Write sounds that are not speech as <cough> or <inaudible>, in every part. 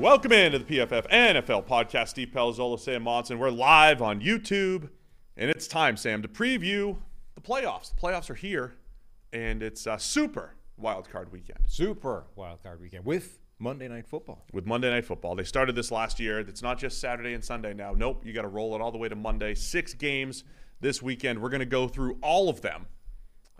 Welcome into the PFF NFL podcast. Steve Palazzolo, Sam Monson. We're live on YouTube, and it's time, Sam, to preview the playoffs. The playoffs are here, and it's a super wild card weekend Super wild card weekend with Monday Night Football. with Monday Night Football. They started this last year. It's not just Saturday and Sunday now. Nope, you got to roll it all the way to Monday. Six games this weekend. We're going to go through all of them,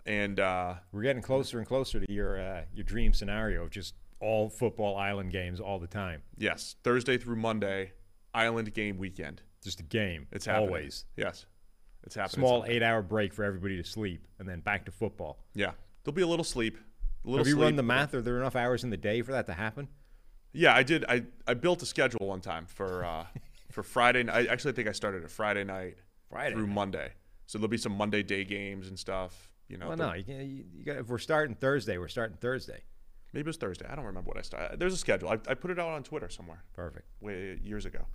and uh, We're getting closer and closer to your uh, your dream scenario of just all football island games all the time. yes, Thursday through Monday, Island game weekend. Just a game. It's happening. always. Yes, it's happening. Small eight hour break for everybody to sleep and then back to football. Yeah, there'll be a little sleep. A little Have you sleep. run the math? Are there enough hours in the day for that to happen? Yeah, I did. I, I built a schedule one time for uh, <laughs> for Friday. I actually think I started it Friday night Friday through night. Monday. So there'll be some Monday day games and stuff. You know, Well, no. You, can- you, you got, if we're starting Thursday, we're starting Thursday. Maybe it was Thursday. I don't remember what I started. There's a schedule. I, I put it out on Twitter somewhere Perfect. way years ago.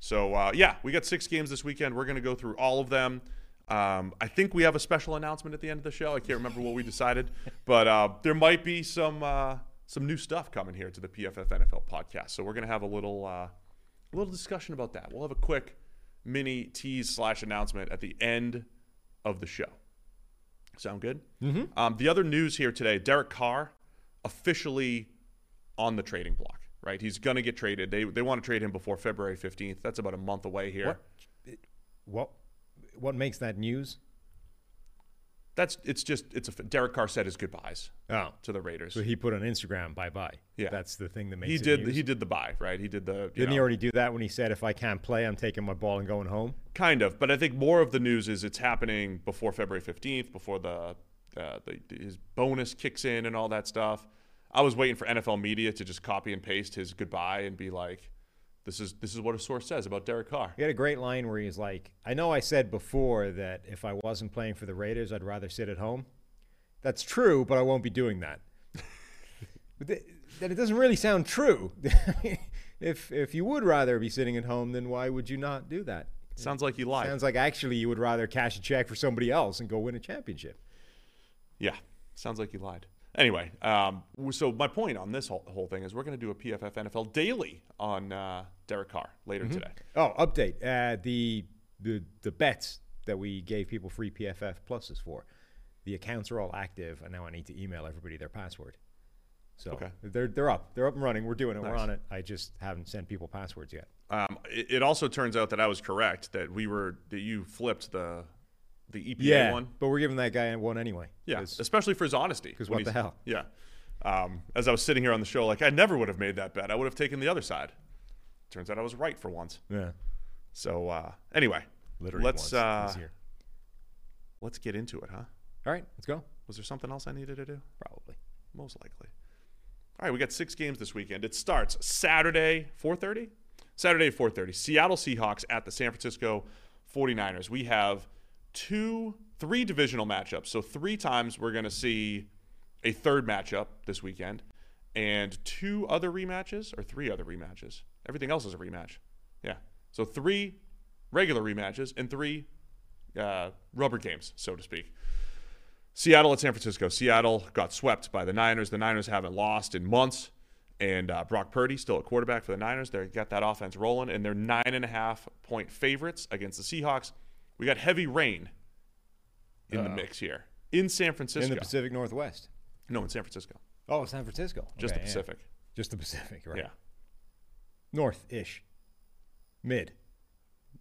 So uh, yeah, we got six games this weekend. We're going to go through all of them. Um, I think we have a special announcement at the end of the show. I can't remember what we decided, <laughs> but uh, there might be some uh, some new stuff coming here to the PFF NFL podcast. So we're going to have a little uh, a little discussion about that. We'll have a quick mini tease slash announcement at the end of the show. Sound good? Mm-hmm. Um, the other news here today: Derek Carr officially on the trading block. Right, he's going to get traded. They they want to trade him before February fifteenth. That's about a month away here. What? What? What makes that news? That's it's just it's a Derek Carr said his goodbyes Oh, to the Raiders. so he put on Instagram bye bye. Yeah. that's the thing that makes he it did news? he did the buy right. He did the Didn't he already do that when he said, "If I can't play, I'm taking my ball and going home"? kind of. But I think more of the news is it's happening before February fifteenth, before the, uh, the his bonus kicks in and all that stuff. I was waiting for NFL media to just copy and paste his goodbye and be like, "This is this is what a source says about Derek Carr." He had a great line where he's like, "I know I said before that if I wasn't playing for the Raiders, I'd rather sit at home. That's true, but I won't be doing that." <laughs> but th- then it doesn't really sound true. <laughs> if if you would rather be sitting at home, then why would you not do that? Sounds like you lied. Sounds like actually you would rather cash a check for somebody else and go win a championship. Yeah, sounds like you lied. Anyway, um, so my point on this whole, whole thing is we're going to do a PFF NFL daily on uh, Derek Carr later Mm-hmm. today. Oh, update. Uh, the, the the bets that we gave people free PFF pluses for. The accounts are all active, and now I need to email everybody their password. So Okay. they're they're up. They're up and running. We're doing it. We're on it. I just haven't sent people passwords yet. Um, it, it also turns out that I was correct that we were that you flipped the the EPA Yeah, one. but we're giving that guy one anyway. Yeah, especially for his honesty. Because what the hell? Yeah. Um, as I was sitting here on the show, like I never would have made that bet. I would have taken the other side. Turns out I was right for once. yeah. So uh, anyway, Literally let's uh, let's get into it, huh? All right, let's go. Was there something else I needed to do? Probably. Most likely. All right, we got six games this weekend. It starts Saturday, 4:30. Saturday, 4:30. Seattle Seahawks at the San Francisco 49ers. We have two, three divisional matchups. So three times we're going to see a third matchup this weekend, and two other rematches or three other rematches. Everything else is a rematch. Yeah. So three regular rematches and three uh, rubber games, so to speak. Seattle at San Francisco. Seattle got swept by the Niners. The Niners haven't lost in months. And uh, Brock Purdy still a quarterback for the Niners. They got that offense rolling, and they're nine and a half point favorites against the Seahawks. We got heavy rain in the mix here in San Francisco. in the Pacific Northwest. No, in San Francisco. Oh, San Francisco. Just Okay, the yeah. Pacific. Just the Pacific, right? Yeah. North-ish, mid.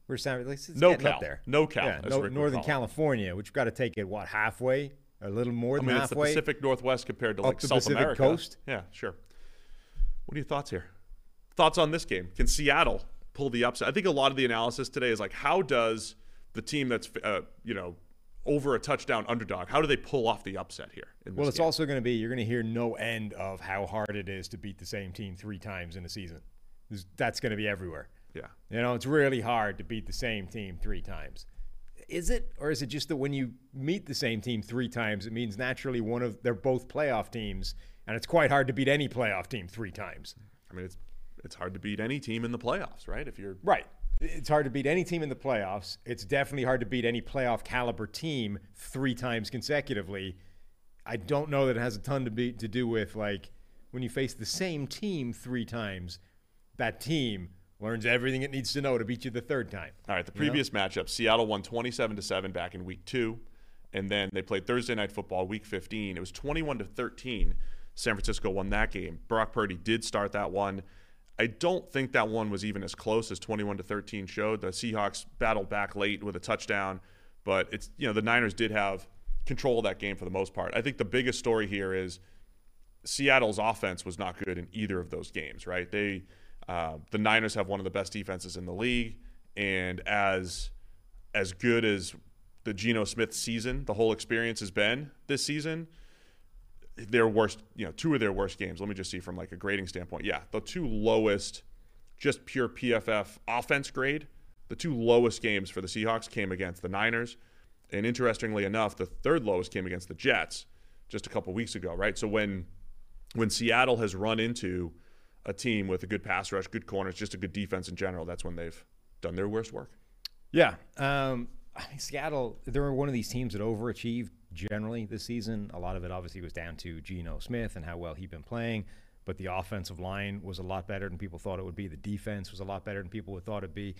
We're San it's No getting cal. up there. No cal, Yeah, as no, Rick would Northern call it. California, which you've got to take it what halfway, a little more I than mean, it's the halfway. Pacific Northwest compared to Up like the South Pacific America. coast? Yeah, sure. What are your thoughts here? Thoughts on this game? Can Seattle pull the upset? I think a lot of the analysis today is like, how does the team that's uh, you know over a touchdown underdog, how do they pull off the upset here? Well, it's game? also going to be you're going to hear no end of how hard it is to beat the same team three times in a season. That's going to be everywhere. yeah. You know, it's really hard to beat the same team three times. Is it, or is it just that when you meet the same team three times, it means naturally one of they're both playoff teams, and it's quite hard to beat any playoff team three times. I mean, it's it's hard to beat any team in the playoffs, right? If you're Right. It's hard to beat any team in the playoffs. It's definitely hard to beat any playoff caliber team three times consecutively. I don't know that it has a ton to be to do with like when you face the same team three times, that team learns everything it needs to know to beat you the third time. All right, the previous matchup, Seattle won 27 to 7 back in week 2, and then they played Thursday night football week 15. It was 21 to 13. San Francisco won that game. Brock Purdy did start that one. I don't think that one was even as close as 21 to 13 showed. The Seahawks battled back late with a touchdown, but it's you know, the Niners did have control of that game for the most part. I think the biggest story here is Seattle's offense was not good in either of those games, right? They uh, the Niners have one of the best defenses in the league, and as as good as the Geno Smith season, the whole experience has been this season, their worst, you know, two of their worst games. Let me just see from like a grading standpoint. Yeah, the two lowest, just pure PFF offense grade, the two lowest games for the Seahawks came against the Niners, and interestingly enough, the third lowest came against the Jets just a couple weeks ago, right? So when when Seattle has run into a team with a good pass rush, good corners, just a good defense in general, that's when they've done their worst work. Yeah. Um, I mean, Seattle, they're one of these teams that overachieved generally this season. A lot of it obviously was down to Geno Smith and how well he'd been playing, but the offensive line was a lot better than people thought it would be. The defense was a lot better than people would thought it'd be.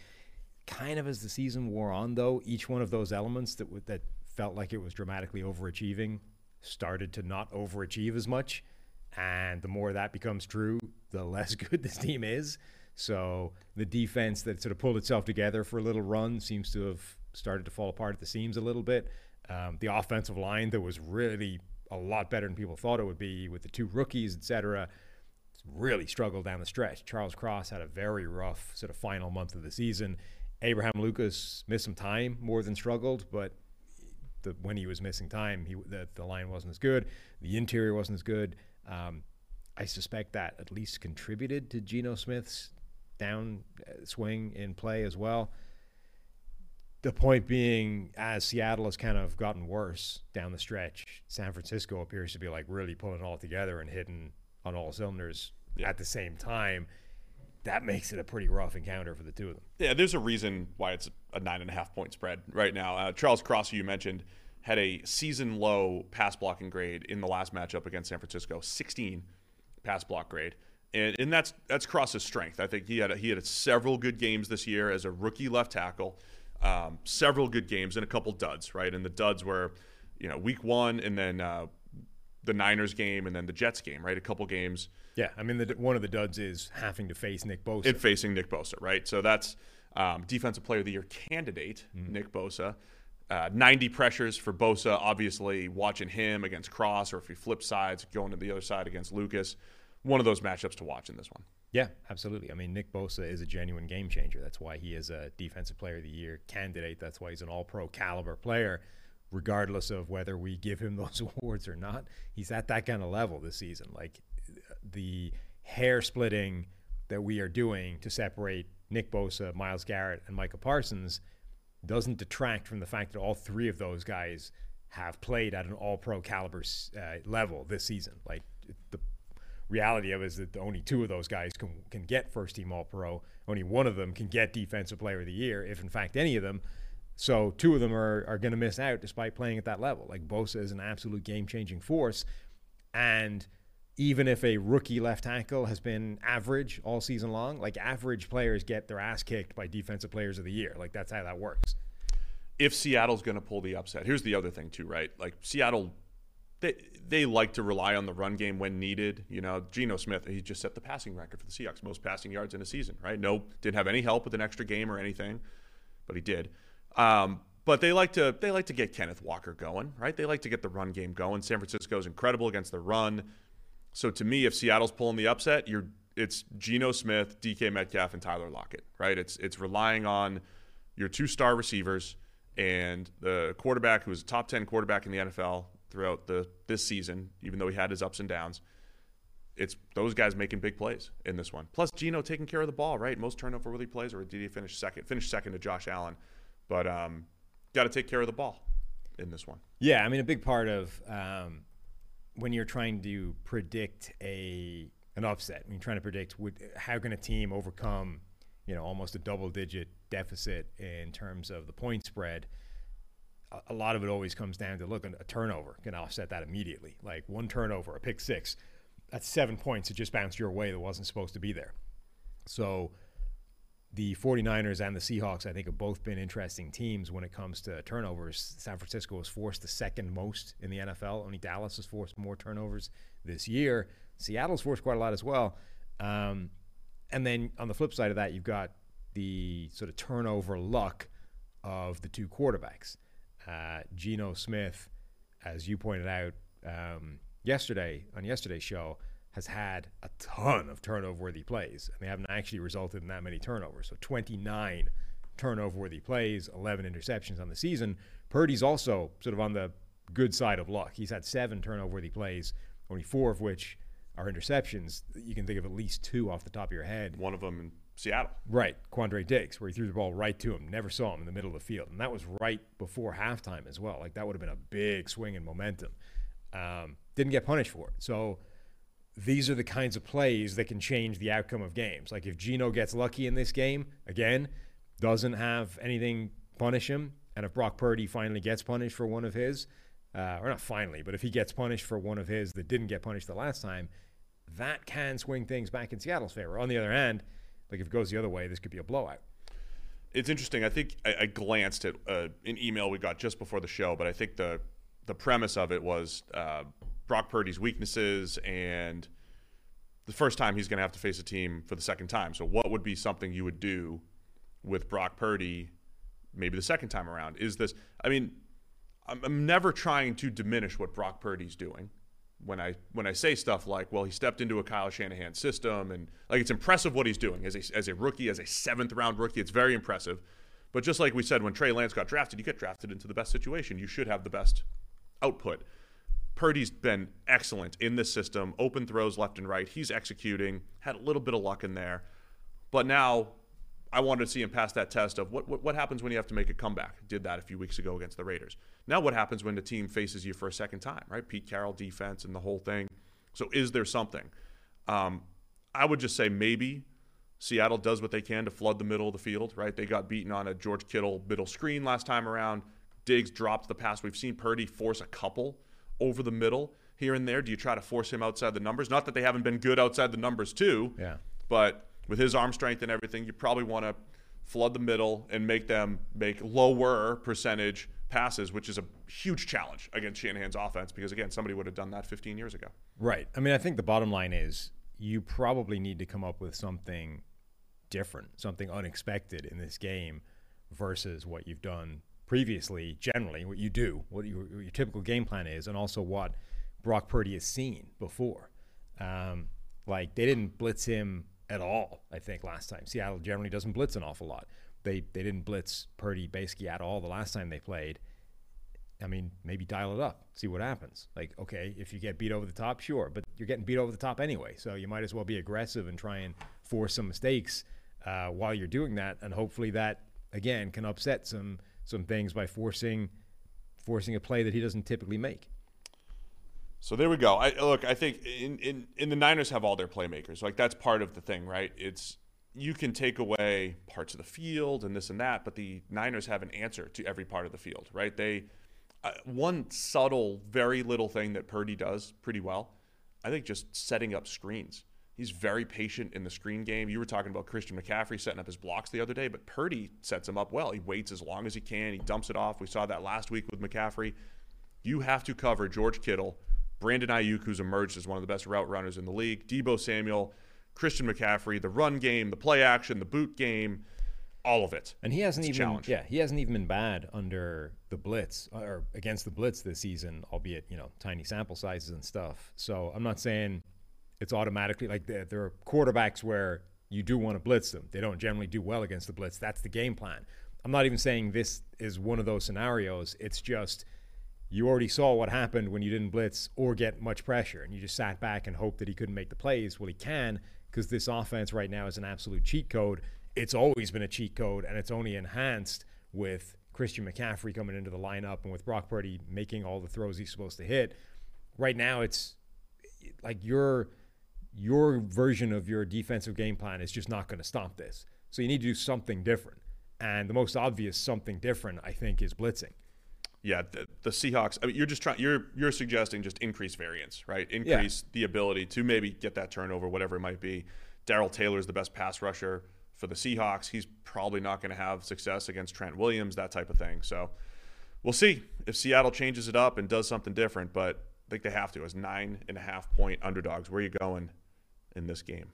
Kind of as the season wore on, though, each one of those elements that w- that felt like it was dramatically overachieving started to not overachieve as much. And the more that becomes true, the less <laughs> good this team is. So the defense that sort of pulled itself together for a little run seems to have started to fall apart at the seams a little bit. Um, the offensive line that was really a lot better than people thought it would be with the two rookies, et cetera, really struggled down the stretch. Charles Cross had a very rough sort of final month of the season. Abraham Lucas missed some time more than struggled, but the, when he was missing time, he, the, the line wasn't as good. The interior wasn't as good. Um, I suspect that at least contributed to Geno Smith's down uh, swing in play as well. The point being, as Seattle has kind of gotten worse down the stretch, San Francisco appears to be like really pulling it all together and hitting on all cylinders at the same time. That makes it a pretty rough encounter for the two of them. Yeah, there's a reason why it's a nine and a half point spread right now. Uh, Charles Cross, who you mentioned, had a season low pass blocking grade in the last matchup against San Francisco, 16 pass block grade, and, and that's that's Cross's strength. I think he had a, he had several good games this year as a rookie left tackle, um, several good games and a couple duds, right? And the duds were, you know, week one and then uh, the Niners game and then the Jets game, right? A couple games Yeah, I mean, the, one of the duds is having to face Nick Bosa. in facing Nick Bosa, right? So that's um, defensive player of the year candidate Nick Bosa. Uh, 90 pressures for Bosa, obviously watching him against Cross, or if he flips sides, going to the other side against Lucas. One of those matchups to watch in this one. Yeah, absolutely. I mean, Nick Bosa is a genuine game changer. That's why he is a Defensive Player of the Year candidate. That's why he's an All Pro caliber player, regardless of whether we give him <laughs> those awards or not. He's at that kind of level this season. Like the hair splitting that we are doing to separate Nick Bosa, Myles Garrett, and Micah Parsons doesn't detract from the fact that all three of those guys have played at an All Pro caliber uh, level this season. Like the reality of it is that the only two of those guys can can get first team All Pro. Only one of them can get Defensive Player of the Year, if in fact any of them. So two of them are, are going to miss out despite playing at that level. Like Bosa is an absolute game changing force, and even if a rookie left tackle has been average all season long, like average players get their ass kicked by defensive players of the year. Like that's how that works. If Seattle's going to pull the upset, here's the other thing too, right? Like Seattle, they they like to rely on the run game when needed. You know, Geno Smith, he just set the passing record for the Seahawks, most passing yards in a season, right? No, didn't have any help with an extra game or anything, but he did. Um, but they like to they like to get Kenneth Walker going, right? They like to get the run game going. San Francisco is incredible against the run. So to me, if Seattle's pulling the upset, you're it's Geno Smith, DK Metcalf, and Tyler Lockett, right? It's it's relying on your two star receivers and the quarterback who is a top ten quarterback in the NFL throughout the this season, even though he had his ups and downs. It's those guys making big plays in this one. Plus Geno taking care of the ball, right? Most turnover worthy plays, or did he finish second? Finish second to Josh Allen, but um, got to take care of the ball in this one. Yeah, I mean a big part of um, when you're trying to predict a an upset, when you're trying to predict would, how can a team overcome, you know, almost a double digit deficit in terms of the point spread, a, lot of it always comes down to look, a turnover can offset that immediately. Like one turnover, a pick six, that's seven points that just bounced your way that wasn't supposed to be there. So the 49ers and the Seahawks, I think, have both been interesting teams when it comes to turnovers. San Francisco has forced the second most in the NFL. Only Dallas has forced more turnovers this year. Seattle's forced quite a lot as well. Um, and then on the flip side of that, you've got the sort of turnover luck of the two quarterbacks. Uh, Smith, as you pointed out um, yesterday on yesterday's show, has had a ton of turnover worthy plays, and they haven't actually resulted in that many turnovers. So 29 turnover worthy plays, 11 interceptions on the season. Purdy's also sort of on the good side of luck. He's had seven turnover worthy plays, only four of which are interceptions. You can think of at least two off the top of your head. One of them Seattle. Right, Quandre Diggs, where he threw the ball right to him, never saw him in the middle of the field. And that was right before halftime as well. Like that would have been a big swing in momentum. Um, didn't get punished for it. So these are the kinds of plays that can change the outcome of games. Like if Geno gets lucky in this game, again, doesn't have anything punish him, and if Brock Purdy finally gets punished for one of his, uh, or not finally, but if he gets punished for one of his that didn't get punished the last time, that can swing things back in Seattle's favor. On the other hand, like if it goes the other way, this could be a blowout. It's interesting. I think I, I glanced at uh, an email we got just before the show, but I think the the premise of it was uh, Brock Purdy's weaknesses and the first time he's going to have to face a team for the second time. So, what would be something you would do with Brock Purdy maybe the second time around? Is this, I mean, I'm, I'm never trying to diminish what Brock Purdy's doing. When I when I say stuff like, well, he stepped into a Kyle Shanahan system, and like it's impressive what he's doing as a, as a rookie, as a seventh round rookie, it's very impressive. But just like we said, when Trey Lance got drafted, you get drafted into the best situation. You should have the best output. Purdy's been excellent in this system, open throws left and right. He's executing, had a little bit of luck in there. But now I wanted to see him pass that test of what, what, what happens when you have to make a comeback. Did that a few weeks ago against the Raiders. Now what happens when the team faces you for a second time, right? Pete Carroll defense and the whole thing. So is there something? Um, I would just say maybe Seattle does what they can to flood the middle of the field, right? They got beaten on a George Kittle middle screen last time around. Diggs dropped the pass. We've seen Purdy force a couple over the middle here and there? Do you try to force him outside the numbers? Not that they haven't been good outside the numbers too. Yeah. But with his arm strength and everything, you probably want to flood the middle and make them make lower percentage passes, which is a huge challenge against Shanahan's offense because again, somebody would have done that 15 years ago. Right. I mean, I think the bottom line is you probably need to come up with something different, something unexpected in this game versus what you've done previously, generally, what you do, what your, what your, typical game plan is, and also what Brock Purdy has seen before. Um, like, they didn't blitz him at all, I think, last time. Seattle generally doesn't blitz an awful lot. They, they didn't blitz Purdy basically at all the last time they played. I mean, maybe dial it up, see what happens. Like, okay, if you get beat over the top, sure, but you're getting beat over the top anyway, so you might as well be aggressive and try and force some mistakes uh, while you're doing that, and hopefully that again can upset some some things by forcing forcing a play that he doesn't typically make. So there we go. I, look, I think in, in in the Niners have all their playmakers. Like that's part of the thing, right? It's you can take away parts of the field and this and that, but the Niners have an answer to every part of the field, right? They uh, one subtle, very little thing that Purdy does pretty well. I think just setting up screens. He's very patient in the screen game. You were talking about Christian McCaffrey setting up his blocks the other day, but Purdy sets him up well. He waits as long as he can. He dumps it off. We saw that last week with McCaffrey. You have to cover George Kittle, Brandon Aiyuk, who's emerged as one of the best route runners in the league, Deebo Samuel, Christian McCaffrey, the run game, the play action, the boot game, all of it. And he hasn't It's even yeah, he hasn't even been bad under the blitz or against the blitz this season, albeit, you know, tiny sample sizes and stuff. So, I'm not saying it's automatically like there, there are quarterbacks where you do want to blitz them. They don't generally do well against the blitz. That's the game plan. I'm not even saying this is one of those scenarios. It's just you already saw what happened when you didn't blitz or get much pressure and you just sat back and hoped that he couldn't make the plays. Well, he can because this offense right now is an absolute cheat code. It's always been a cheat code and it's only enhanced with Christian McCaffrey coming into the lineup and with Brock Purdy making all the throws he's supposed to hit. Right now, it's like your your version of your defensive game plan is just not going to stop this. So you need to do something different. And the most obvious something different, I think, is blitzing. Yeah, the, the Seahawks. I mean, you're just trying. You're you're suggesting just increase variance, right? Increase the ability to maybe get that turnover, whatever it might be. Darrell Taylor is the best pass rusher for the Seahawks. He's probably not going to have success against Trent Williams, that type of thing. So we'll see if Seattle changes it up and does something different. But I think they have to as nine and a half point underdogs. Where are you going in this game?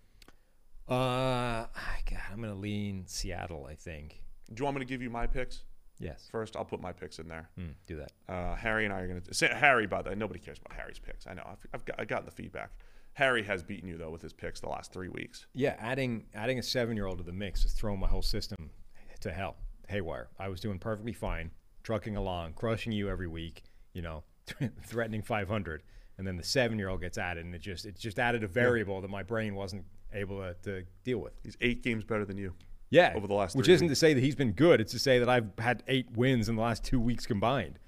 Uh, God, I'm going to lean Seattle, I think. Do you want me to give you my picks Yes. first? I'll put my picks in there. Hmm, do that. Uh, Harry and I are going to. Say, Harry, by the way, nobody cares about Harry's picks. I know. I've, I've, got, I've gotten the feedback. Harry has beaten you though with his picks the last three weeks. Yeah, adding adding a seven year old to the mix has thrown my whole system to hell, haywire. I was doing perfectly fine, trucking along, crushing you every week, you know, <laughs> threatening 500, and then the seven year old gets added, and it just it just added a variable that my brain wasn't able to, to deal with. He's eight games better than you. Yeah, over the last which isn't to say that he's been good. It's to say that I've had eight wins in the last two weeks combined.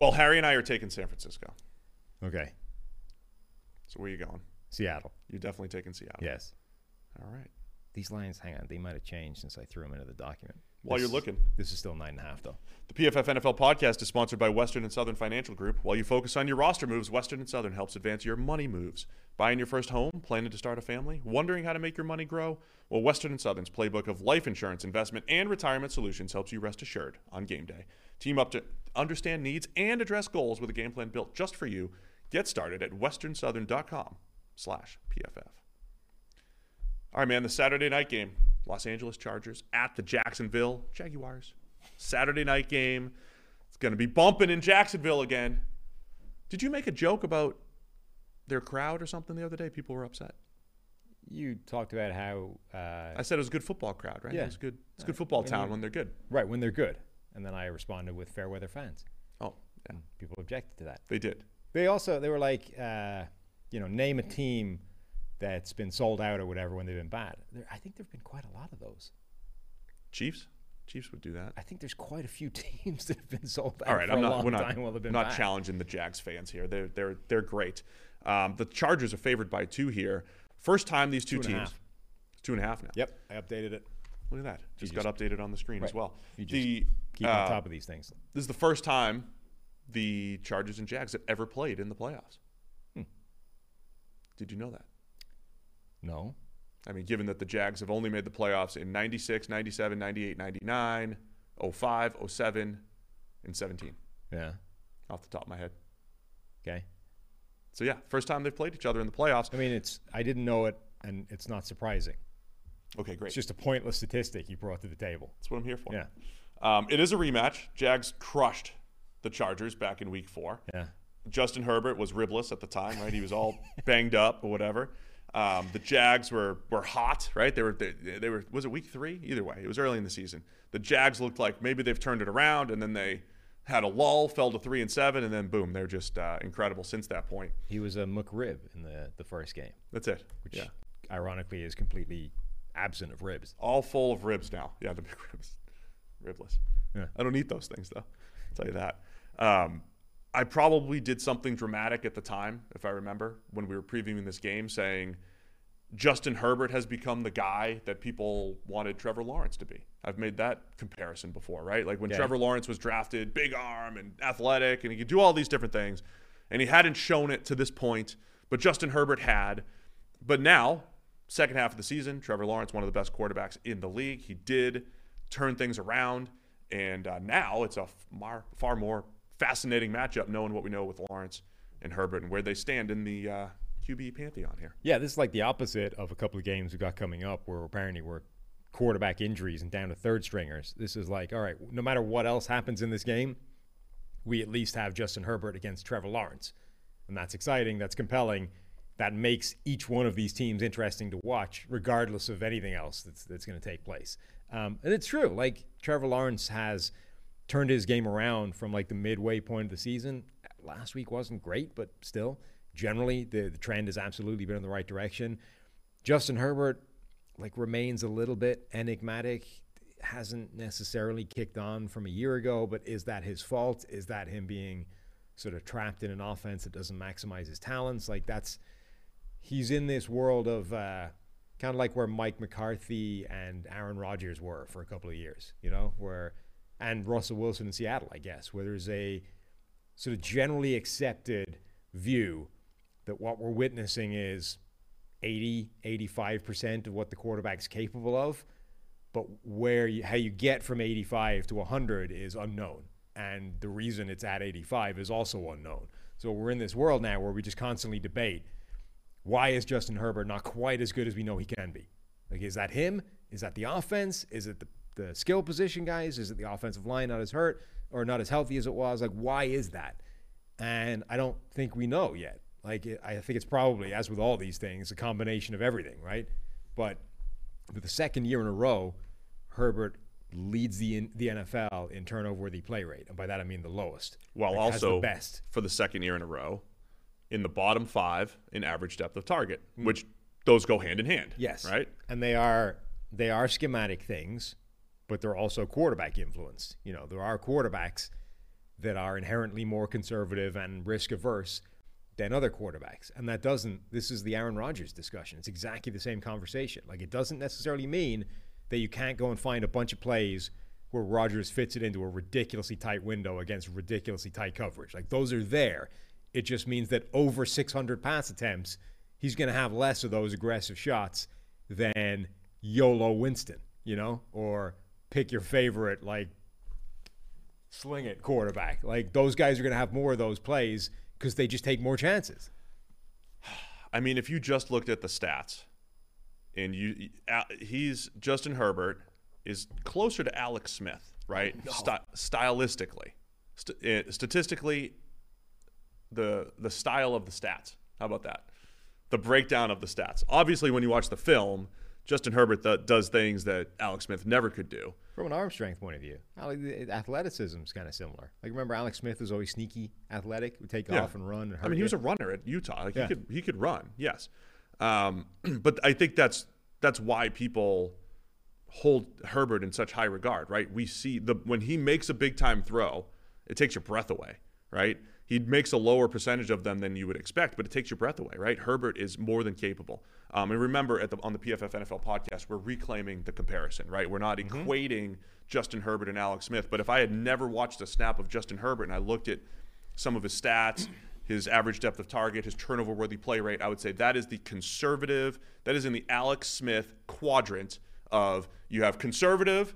Well, Harry and I are taking San Francisco. Okay, So where are you going? Seattle. You're definitely taking Seattle. Yes. All right. These lines, hang on, they might have changed since I threw them into the document. While This you're looking. this is still nine and a half though. The PFF NFL podcast is sponsored by Western and Southern Financial Group. While you focus on your roster moves, Western and Southern helps advance your money moves. Buying your first home, planning to start a family, wondering how to make your money grow? Well, Western and Southern's playbook of life insurance, investment, and retirement solutions helps you rest assured on game day. Team up to understand needs and address goals with a game plan built just for you. Get started at westernsouthern.com slash PFF. All right, man, the Saturday night game. Los Angeles Chargers at the Jacksonville Jaguars. Saturday night game. It's going to be bumping in Jacksonville again. Did you make a joke about their crowd or something the other day? People were upset. You talked about how uh, I said it was a good football crowd, right? Yeah. It was good. It's a good football when town when they're good. right when they're good, and then I responded with fair weather fans. Oh, yeah. People objected to that. They did. They also they were like, uh, you know, name a team that's been sold out or whatever when they've been bad. There, I think there've been quite a lot of those. Chiefs? Chiefs would do that. I think there's quite a few <laughs> teams that have been sold out All right, I'm not. We're not. time while they've been not challenging the Jags fans here. They're they're they're great. Um, the Chargers are favored by two here. First time these two Two teams. half. Two and a half now. Yep, I updated it. Look at that. Just, just- got updated on the screen as well. You just the Keep uh, on top of these things. This is the first time the Chargers and Jags have ever played in the playoffs. Hmm. Did you know that? No, I mean, given that the Jags have only made the playoffs in 96, 97, 98, 99, 05, 07, and 17, yeah, off the top of my head. okay. So, yeah, first time they've played each other in the playoffs. I mean, it's I didn't know it, and it's not surprising. Okay, great. It's just a pointless statistic you brought to the table. That's what I'm here for. Yeah, Um, it is a rematch. Jags crushed the Chargers back in week four. yeah. Justin Herbert was ribless at the time, right? He was all <laughs> banged up or whatever. Um, the Jags were were hot, right? They were they, they were was it week three? Either way, it was early in the season. The Jags looked like maybe they've turned it around, and then they had a lull, fell to three and seven, and then boom, they're just uh, incredible since that point. He was a McRib in the the first game, That's it. which yeah, ironically is completely absent of ribs. all full of ribs now. Yeah, the <laughs> big ribs, ribless. Yeah. I don't eat those things though. I'll tell you that. Um, I probably did something dramatic at the time, if I remember, when we were previewing this game, saying Justin Herbert has become the guy that people wanted Trevor Lawrence to be. I've made that comparison before, right? Like when Yeah. Trevor Lawrence was drafted, big arm and athletic, and he could do all these different things, and he hadn't shown it to this point, but Justin Herbert had. But now, second half of the season, Trevor Lawrence, one of the best quarterbacks in the league, he did turn things around, and uh, now it's a far, far more fascinating matchup, knowing what we know with Lawrence and Herbert and where they stand in the uh, QB pantheon here. Yeah, this is like the opposite of a couple of games we got coming up where apparently we're quarterback injuries and down to third stringers. This is like, all right, no matter what else happens in this game, we at least have Justin Herbert against Trevor Lawrence. And that's exciting, that's compelling. That makes each one of these teams interesting to watch, regardless of anything else that's, that's going to take place. Um, and it's true. Like, Trevor Lawrence has turned his game around from like the midway point of the season. Last week wasn't great, but still, generally, the, the trend has absolutely been in the right direction. Justin Herbert, like, remains a little bit enigmatic. Hasn't necessarily kicked on from a year ago, but is that his fault? Is that him being sort of trapped in an offense that doesn't maximize his talents? Like, that's he's in this world of uh, kind of like where Mike McCarthy and Aaron Rodgers were for a couple of years, you know, where and Russell Wilson in Seattle, I guess, where there's a sort of generally accepted view that what we're witnessing is 80, 85% of what the quarterback's capable of, but where you, how you get from 85 to 100 is unknown. And the reason it's at 85 is also unknown. So we're in this world now where we just constantly debate why is Justin Herbert not quite as good as we know he can be? Like, is that him? Is that the offense? Is it the, the skill position guys? Is it the offensive line not as hurt or not as healthy as it was? Like, why is that? And I don't think we know yet. Like, it, I think it's probably, as with all these things, a combination of everything, right? But for the second year in a row, Herbert leads the the NFL in turnover worthy play rate, and by that I mean the lowest. While Like, also the best. for the second year in a row in the bottom five in average depth of target, hmm. which those go hand in hand. Yes. Right? And they are they are schematic things, but they're also quarterback influenced. You know, there are quarterbacks that are inherently more conservative and risk averse than other quarterbacks. And that doesn't this is the Aaron Rodgers discussion. It's exactly the same conversation. Like it doesn't necessarily mean that you can't go and find a bunch of plays where Rodgers fits it into a ridiculously tight window against ridiculously tight coverage. Like those are there. It just means that over 600 pass attempts, he's going to have less of those aggressive shots than YOLO Winston, you know, or pick your favorite like sling it quarterback. Like those guys are going to have more of those plays because they just take more chances. I mean, if you just looked at the stats, and you, he's Justin Herbert is closer to Alex Smith, right? Sty- stylistically, St- uh, statistically, the the style of the stats. How about that? The breakdown of the stats. Obviously, when you watch the film, Justin Herbert th- does things that Alex Smith never could do. From an arm strength point of view, athleticism is kind of similar. Like remember, Alex Smith was always sneaky, athletic, would take Yeah. off and run. And I mean, he was a runner at Utah. Like Yeah. he could he could run, yes. Um, <clears throat> but I think that's that's why people hold Herbert in such high regard, right? We see the when he makes a big time throw, it takes your breath away, right? He makes a lower percentage of them than you would expect, but it takes your breath away, right? Herbert is more than capable. Um, and remember, at the, on the PFF NFL podcast, we're reclaiming the comparison, right? We're not equating Justin Herbert and Alex Smith. But if I had never watched a snap of Justin Herbert and I looked at some of his stats, his average depth of target, his turnover worthy play rate, I would say that is the conservative, that is in the Alex Smith quadrant of you have conservative,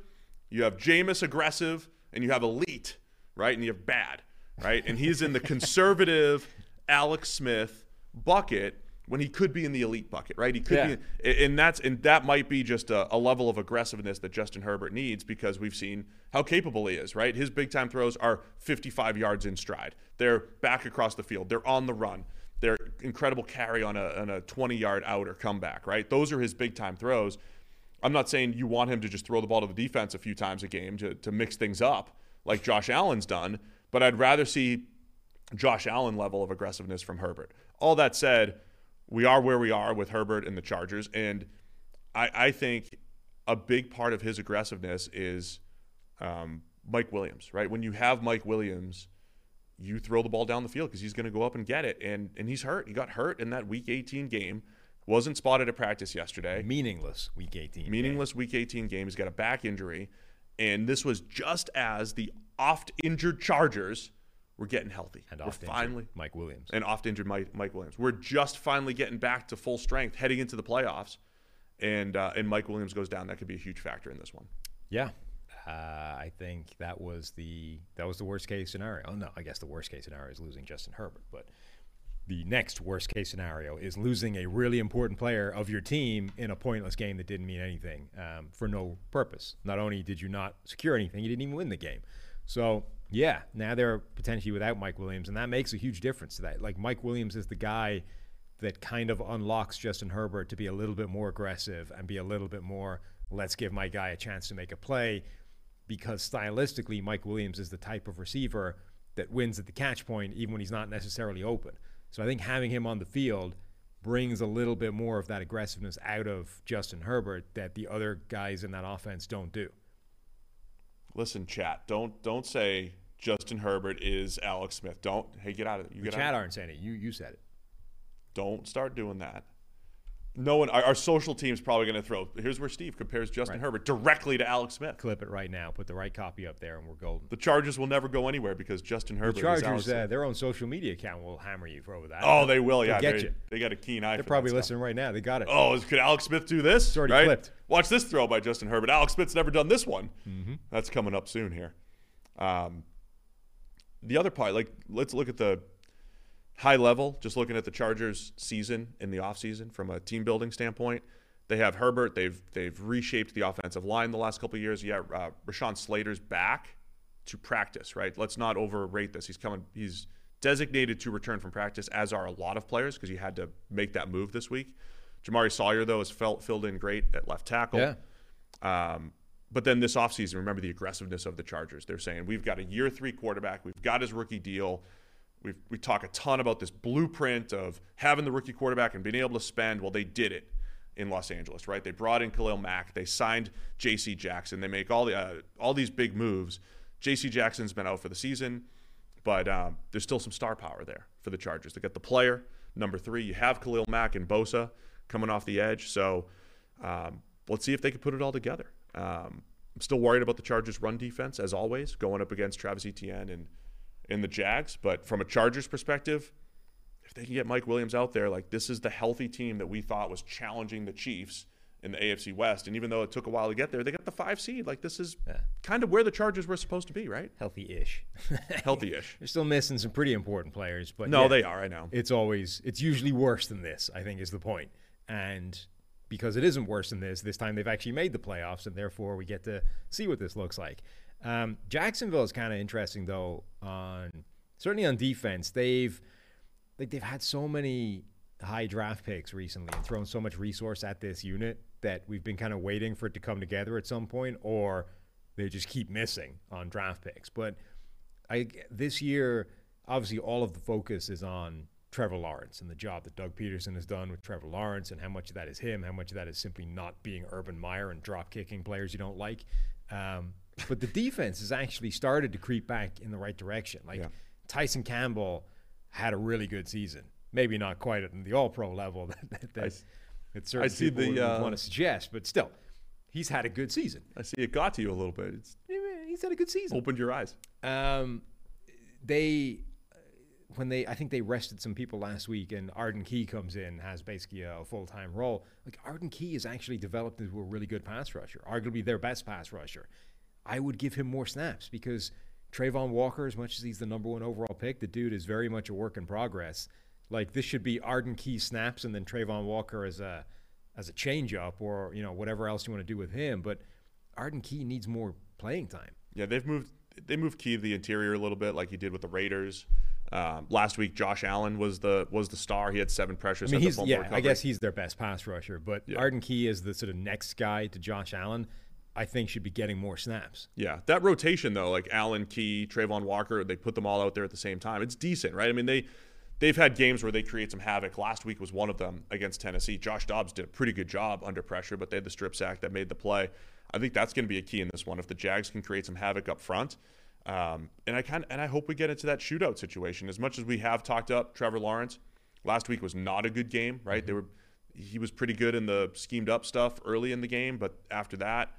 you have Jameis aggressive, and you have elite, right? And you have bad, right? And he's in the conservative Alex Smith bucket when he could be in the elite bucket, right? He could Yeah. be, and that's and that might be just a, a level of aggressiveness that Justin Herbert needs because we've seen how capable he is, right? His big time throws are 55 yards in stride. They're back across the field. They're on the run. They're incredible carry on a, on a 20 yard out or comeback, right? Those are his big time throws. I'm not saying you want him to just throw the ball to the defense a few times a game to, to mix things up like Josh Allen's done, but I'd rather see Josh Allen level of aggressiveness from Herbert. All that said, we are where we are with Herbert and the Chargers, and I, I think a big part of his aggressiveness is um, Mike Williams, right? When you have Mike Williams, you throw the ball down the field because he's going to go up and get it. And and he's hurt. He got hurt in that Week 18 game. Wasn't spotted at practice yesterday. Meaningless week 18. Meaningless Week 18 game. He's got a back injury, and this was just as the oft injured Chargers were getting healthy. And we're finally Mike Williams. and oft injured Mike, Mike Williams. We're just finally getting back to full strength, heading into the playoffs, and uh, and Mike Williams goes down. That could be a huge factor in this one. Yeah. Uh, I think that was the that was the worst case scenario. Oh no, I guess the worst case scenario is losing Justin Herbert, but the next worst case scenario is losing a really important player of your team in a pointless game that didn't mean anything um, for no purpose. Not only did you not secure anything, you didn't even win the game. So yeah, now they're potentially without Mike Williams, and that makes a huge difference to that. Like Mike Williams is the guy that kind of unlocks Justin Herbert to be a little bit more aggressive and be a little bit more let's give my guy a chance to make a play because stylistically Mike Williams is the type of receiver that wins at the catch point even when he's not necessarily open. So I think having him on the field brings a little bit more of that aggressiveness out of Justin Herbert that the other guys in that offense don't do. Listen, chat. Don't don't say Justin Herbert is Alex Smith. Don't hey get out of it. You The get chat out. aren't saying it. You you said it. Don't start doing that. No one. Our, our social team's probably going to throw. Here's where Steve compares Justin Right. Herbert directly to Alex Smith. Clip it right now. Put the right copy up there, and we're golden. The Chargers will never go anywhere because Justin Herbert. The is Alex Chargers, uh, Smith. their own social media account will hammer you for over that. oh, they will. They'll Yeah, get they, you. they got a keen eye. They're for probably stuff. listening right now. They got it. Oh, could Alex Smith do this? already right? clipped. Watch this throw by Justin Herbert. Alex Smith's never done this one. Mm-hmm. That's coming up soon here. Um, the other part, like, let's look at the high level, just looking at the Chargers season in the offseason from a team building standpoint. They have Herbert. They've they've reshaped the offensive line the last couple of years. Yeah, uh, Rashawn Slater's back to practice. Right. Let's not overrate this. He's coming. He's designated to return from practice, as are a lot of players because he had to make that move this week. Jamaree Salyer though has felt filled in great at left tackle. Yeah. Um, but then this offseason, remember the aggressiveness of the Chargers. They're saying we've got a year three quarterback. We've got his rookie deal. We've, we talk a ton about this blueprint of having the rookie quarterback and being able to spend. Well, they did it in Los Angeles, right? They brought in Khalil Mack. They signed J.C. Jackson. They make all the uh, all these big moves. J.C. Jackson's been out for the season, but um, there's still some star power there for the Chargers. They got the player number three. You have Khalil Mack and Bosa coming off the edge, so um, let's see if they can put it all together. Um, I'm still worried about the Chargers' run defense, as always, going up against Travis Etienne and in the Jags. But from a Chargers perspective, if they can get Mike Williams out there, like this is the healthy team that we thought was challenging the Chiefs in the AFC West. And even though it took a while to get there, they got the five seed. Like this is Yeah. kind of where the Chargers were supposed to be, right? Healthy-ish. <laughs> Healthy-ish. They're still missing some pretty important players, but No, yeah, they are. I know. It's always it's usually worse than this. I think is the point, and because it isn't worse than this, this time they've actually made the playoffs, and therefore we get to see what this looks like. Um, Jacksonville is kind of interesting though. On certainly on defense, they've like they've had so many high draft picks recently and thrown so much resource at this unit that we've been kind of waiting for it to come together at some point, or they just keep missing on draft picks. But I this year, obviously, all of the focus is on Trevor Lawrence and the job that Doug Pederson has done with Trevor Lawrence, and how much of that is him, how much of that is simply not being Urban Meyer and drop kicking players you don't like. Um, but the defense has actually started to creep back in the right direction. Like Yeah. Tyson Campbell had a really good season, maybe not quite at the All Pro level <laughs> that that, that, s- that certain I see people the, uh, want to suggest, but still, he's had a good season. I see it got to you a little bit. It's He's had a good season. opened your eyes. Um, they when they I think they rested some people last week, and Arden Key comes in has basically a full time role. Like Arden Key has actually developed into a really good pass rusher, arguably their best pass rusher. I would give him more snaps because Travon Walker, as much as he's the number one overall pick, the dude is very much a work in progress. Like this should be Arden Key snaps and then Travon Walker as a as a change up or you know whatever else you want to do with him. But Arden Key needs more playing time. Yeah, they've moved. They moved Key to the interior a little bit, like he did with the Raiders. Um, last week, Josh Allen was the was the star. He had seven pressures. I mean, he's yeah. I guess he's their best pass rusher, but Yeah. Arden Key is the sort of next guy to Josh Allen. I think should be getting more snaps. Yeah, that rotation though, like Allen Key, Travon Walker, they put them all out there at the same time. It's decent, right? I mean, they they've had games where they create some havoc. Last week was one of them against Tennessee. Josh Dobbs did a pretty good job under pressure, but they had the strip sack that made the play. I think that's going to be a key in this one. If the Jags can create some havoc up front, Um, and I kind and I hope we get into that shootout situation. As much as we have talked up Trevor Lawrence, last week was not a good game, right? They were he was pretty good in the schemed up stuff early in the game, but after that,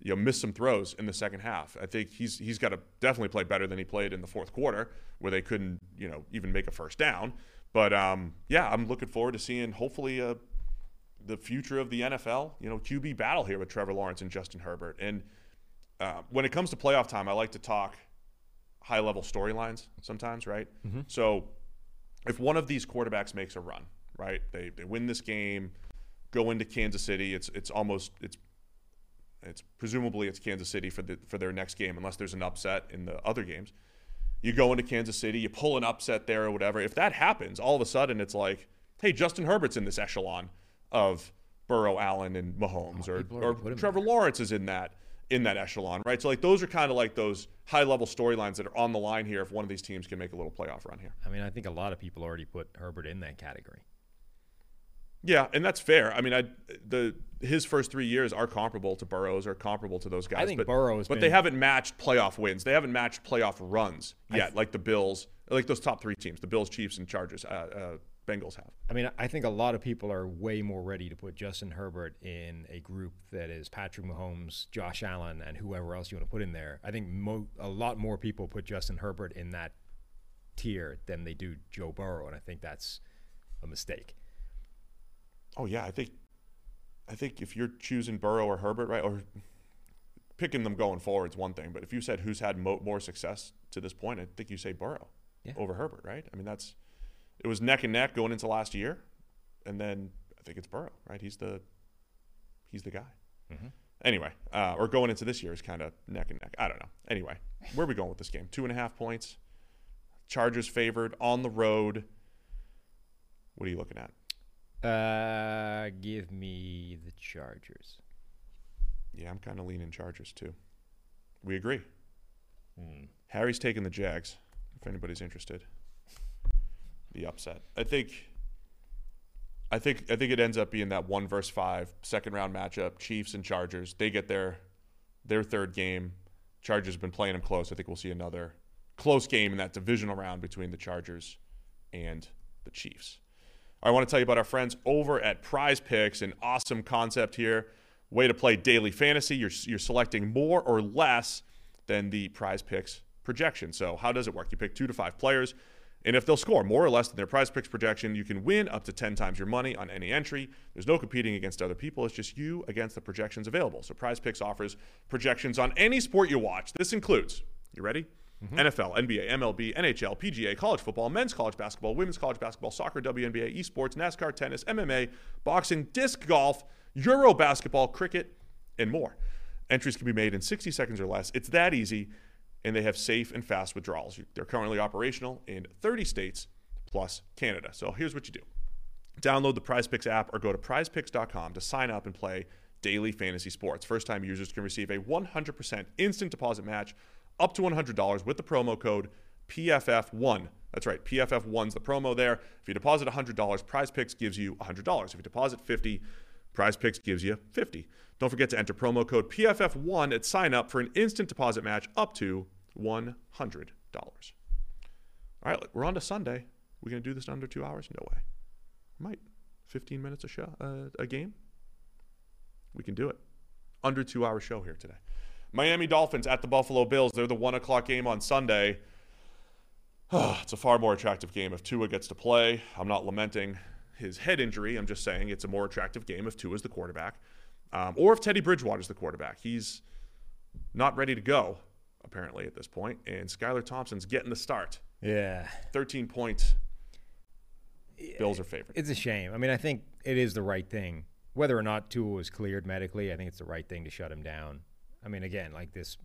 you know, missed some throws in the second half. I think he's he's got to definitely play better than he played in the fourth quarter, where they couldn't, you know, even make a first down. But um, yeah, I'm looking forward to seeing hopefully uh, the future of the NFL, you know, QB battle here with Trevor Lawrence and Justin Herbert. And uh, when it comes to playoff time, I like to talk high level storylines sometimes, right? So if one of these quarterbacks makes a run, right, they, they win this game, go into Kansas City, it's it's almost it's it's presumably it's Kansas City for the for their next game unless there's an upset in the other games. You go into Kansas City, you pull an upset there or whatever. If that happens, all of a sudden it's like, hey, Justin Herbert's in this echelon of Burrow, Allen, and Mahomes, oh, or, or him Trevor Lawrence is in that in that echelon, right? So like those are kind of like those high level storylines that are on the line here if one of these teams can make a little playoff run here. I mean, I think a lot of people already put Herbert in that category. Yeah, and that's fair. I mean, I the his first three years are comparable to Burrow's, are comparable to those guys. I think but, Burrow has but they haven't matched playoff wins. They haven't matched playoff runs yet, like the Bills, like those top three teams, the Bills, Chiefs, and Chargers, uh, uh, Bengals have. I mean, I think a lot of people are way more ready to put Justin Herbert in a group that is Patrick Mahomes, Josh Allen, and whoever else you want to put in there. I think mo- a lot more people put Justin Herbert in that tier than they do Joe Burrow, and I think that's a mistake. Oh yeah, I think, I think if you're choosing Burrow or Herbert, right, or picking them going forward is one thing, but if you said who's had mo- more success to this point, I think you say Burrow Yeah. over Herbert, right? I mean, that's it was neck and neck going into last year, and then I think it's Burrow, right? He's the he's the guy. Anyway, uh, or going into this year is kind of neck and neck. I don't know. Anyway, where are we going with this game? Two and a half points. Chargers favored on the road. What are you looking at? Uh, give me the Chargers. Yeah, I'm kind of leaning Chargers too. We agree. Harry's taking the Jags. If anybody's interested, the upset. I think. I think I think it ends up being that one versus five second round matchup. Chiefs and Chargers. They get their their third game. Chargers have been playing them close. I think we'll see another close game in that divisional round between the Chargers and the Chiefs. I want to tell you about our friends over at Prize Picks, an awesome concept here. Way to play daily fantasy. You're, you're selecting more or less than the Prize Picks projection. So, how does it work? You pick two to five players, and if they'll score more or less than their Prize Picks projection, you can win up to 10 times your money on any entry. There's no competing against other people, it's just you against the projections available. So, Prize Picks offers projections on any sport you watch. This includes, you ready? Mm-hmm. NFL, NBA, MLB, NHL, PGA, college football, men's college basketball, women's college basketball, soccer, WNBA, esports, NASCAR, tennis, MMA, boxing, disc golf, Euro basketball, cricket, and more. Entries can be made in 60 seconds or less. It's that easy, and they have safe and fast withdrawals. They're currently operational in 30 states plus Canada. So here's what you do download the PrizePicks app or go to prizepicks.com to sign up and play daily fantasy sports. First time users can receive a 100% instant deposit match up to $100 with the promo code PFF1. That's right, PFF1's the promo there. If you deposit $100, PrizePicks gives you $100. If you deposit 50, PrizePicks gives you 50. Don't forget to enter promo code PFF1 at sign up for an instant deposit match up to $100. All right, we're on to Sunday. We're going to do this in under two hours? No way. Might. 15 minutes a show, uh, a game. We can do it. Under two hour show here today. Miami Dolphins at the Buffalo Bills. They're the one o'clock game on Sunday. <sighs> it's a far more attractive game if Tua gets to play. I'm not lamenting his head injury. I'm just saying it's a more attractive game if Tua is the quarterback, um, or if Teddy Bridgewater is the quarterback. He's not ready to go apparently at this point, and Skylar Thompson's getting the start. Yeah. 13 points. Bills are favored. It's a shame. I mean, I think it is the right thing. Whether or not Tua was cleared medically, I think it's the right thing to shut him down. I mean, again, like this,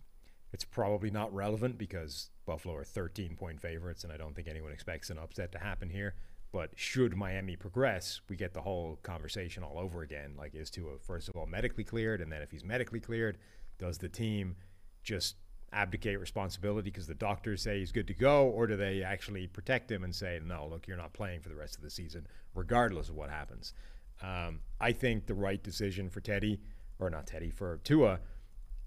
it's probably not relevant because Buffalo are 13 point favorites, and I don't think anyone expects an upset to happen here. But should Miami progress, we get the whole conversation all over again. Like, is Tua, first of all, medically cleared? And then if he's medically cleared, does the team just abdicate responsibility because the doctors say he's good to go, or do they actually protect him and say, no, look, you're not playing for the rest of the season, regardless of what happens? Um, I think the right decision for Teddy, or not Teddy, for Tua,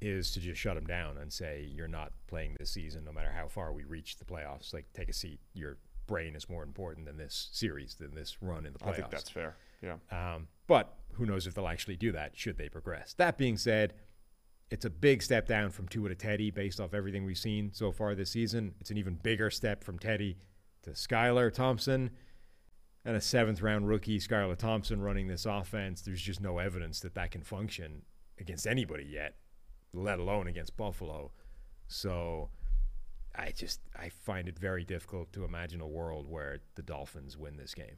is to just shut them down and say you're not playing this season, no matter how far we reach the playoffs. Like, take a seat. Your brain is more important than this series, than this run in the playoffs. I think that's fair. Yeah. Um, but who knows if they'll actually do that? Should they progress? That being said, it's a big step down from Tua to Teddy based off everything we've seen so far this season. It's an even bigger step from Teddy to Skylar Thompson and a seventh round rookie, Skylar Thompson, running this offense. There's just no evidence that that can function against anybody yet, let alone against Buffalo. So I just I find it very difficult to imagine a world where the Dolphins win this game.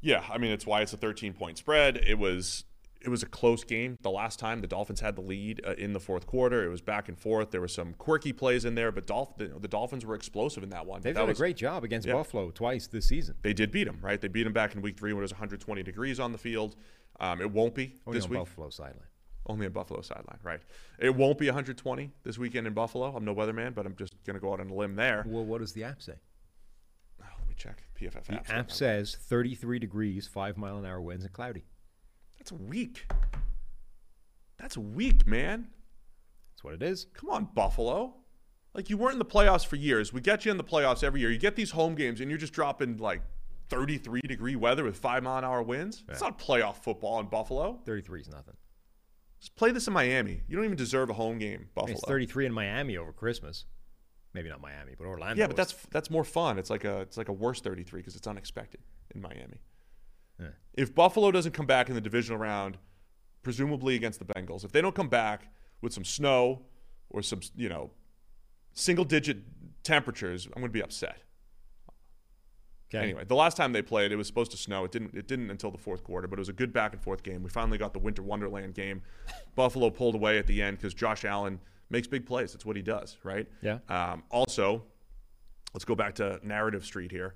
Yeah, I mean it's why it's a 13 point spread. It was it was a close game the last time the Dolphins had the lead uh, in the fourth quarter. It was back and forth. There were some quirky plays in there, but Dolph- the, the Dolphins were explosive in that one. They've that done was, a great job against yeah. Buffalo twice this season. They did beat them, right? They beat them back in week three when it was 120 degrees on the field. Um, it won't be Only this week. Buffalo sideline. Only a Buffalo sideline, right? It won't be 120 this weekend in Buffalo. I'm no weatherman, but I'm just going to go out on a limb there. Well, what does the app say? Oh, let me check PFF The apps. app says 33 degrees, five mile an hour winds, and cloudy. That's weak. That's weak, man. That's what it is. Come on, Buffalo. Like you weren't in the playoffs for years. We get you in the playoffs every year. You get these home games, and you're just dropping like 33 degree weather with five mile an hour winds. It's not playoff football in Buffalo. 33 is nothing. Just play this in Miami. You don't even deserve a home game, Buffalo. It's 33 in Miami over Christmas. Maybe not Miami, but Orlando. Yeah, but was- that's that's more fun. It's like a it's like a worse 33 because it's unexpected in Miami. Yeah. If Buffalo doesn't come back in the divisional round, presumably against the Bengals, if they don't come back with some snow or some you know single digit temperatures, I'm going to be upset. Okay. Anyway, the last time they played, it was supposed to snow. It didn't. It didn't until the fourth quarter, but it was a good back and forth game. We finally got the Winter Wonderland game. <laughs> Buffalo pulled away at the end because Josh Allen makes big plays. That's what he does, right? Yeah. Um, also, let's go back to narrative street here.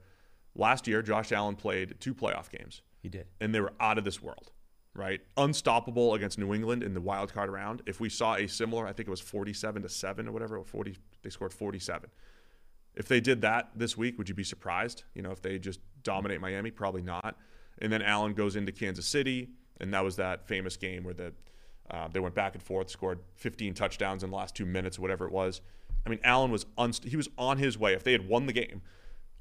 Last year, Josh Allen played two playoff games, He did. and they were out of this world, right? Unstoppable against New England in the wild card round. If we saw a similar, I think it was forty-seven to seven or whatever, or forty, they scored forty-seven. If they did that this week, would you be surprised? You know, if they just dominate Miami, probably not. And then Allen goes into Kansas City, and that was that famous game where the uh, they went back and forth, scored 15 touchdowns in the last two minutes, whatever it was. I mean, Allen was unst- he was on his way. If they had won the game,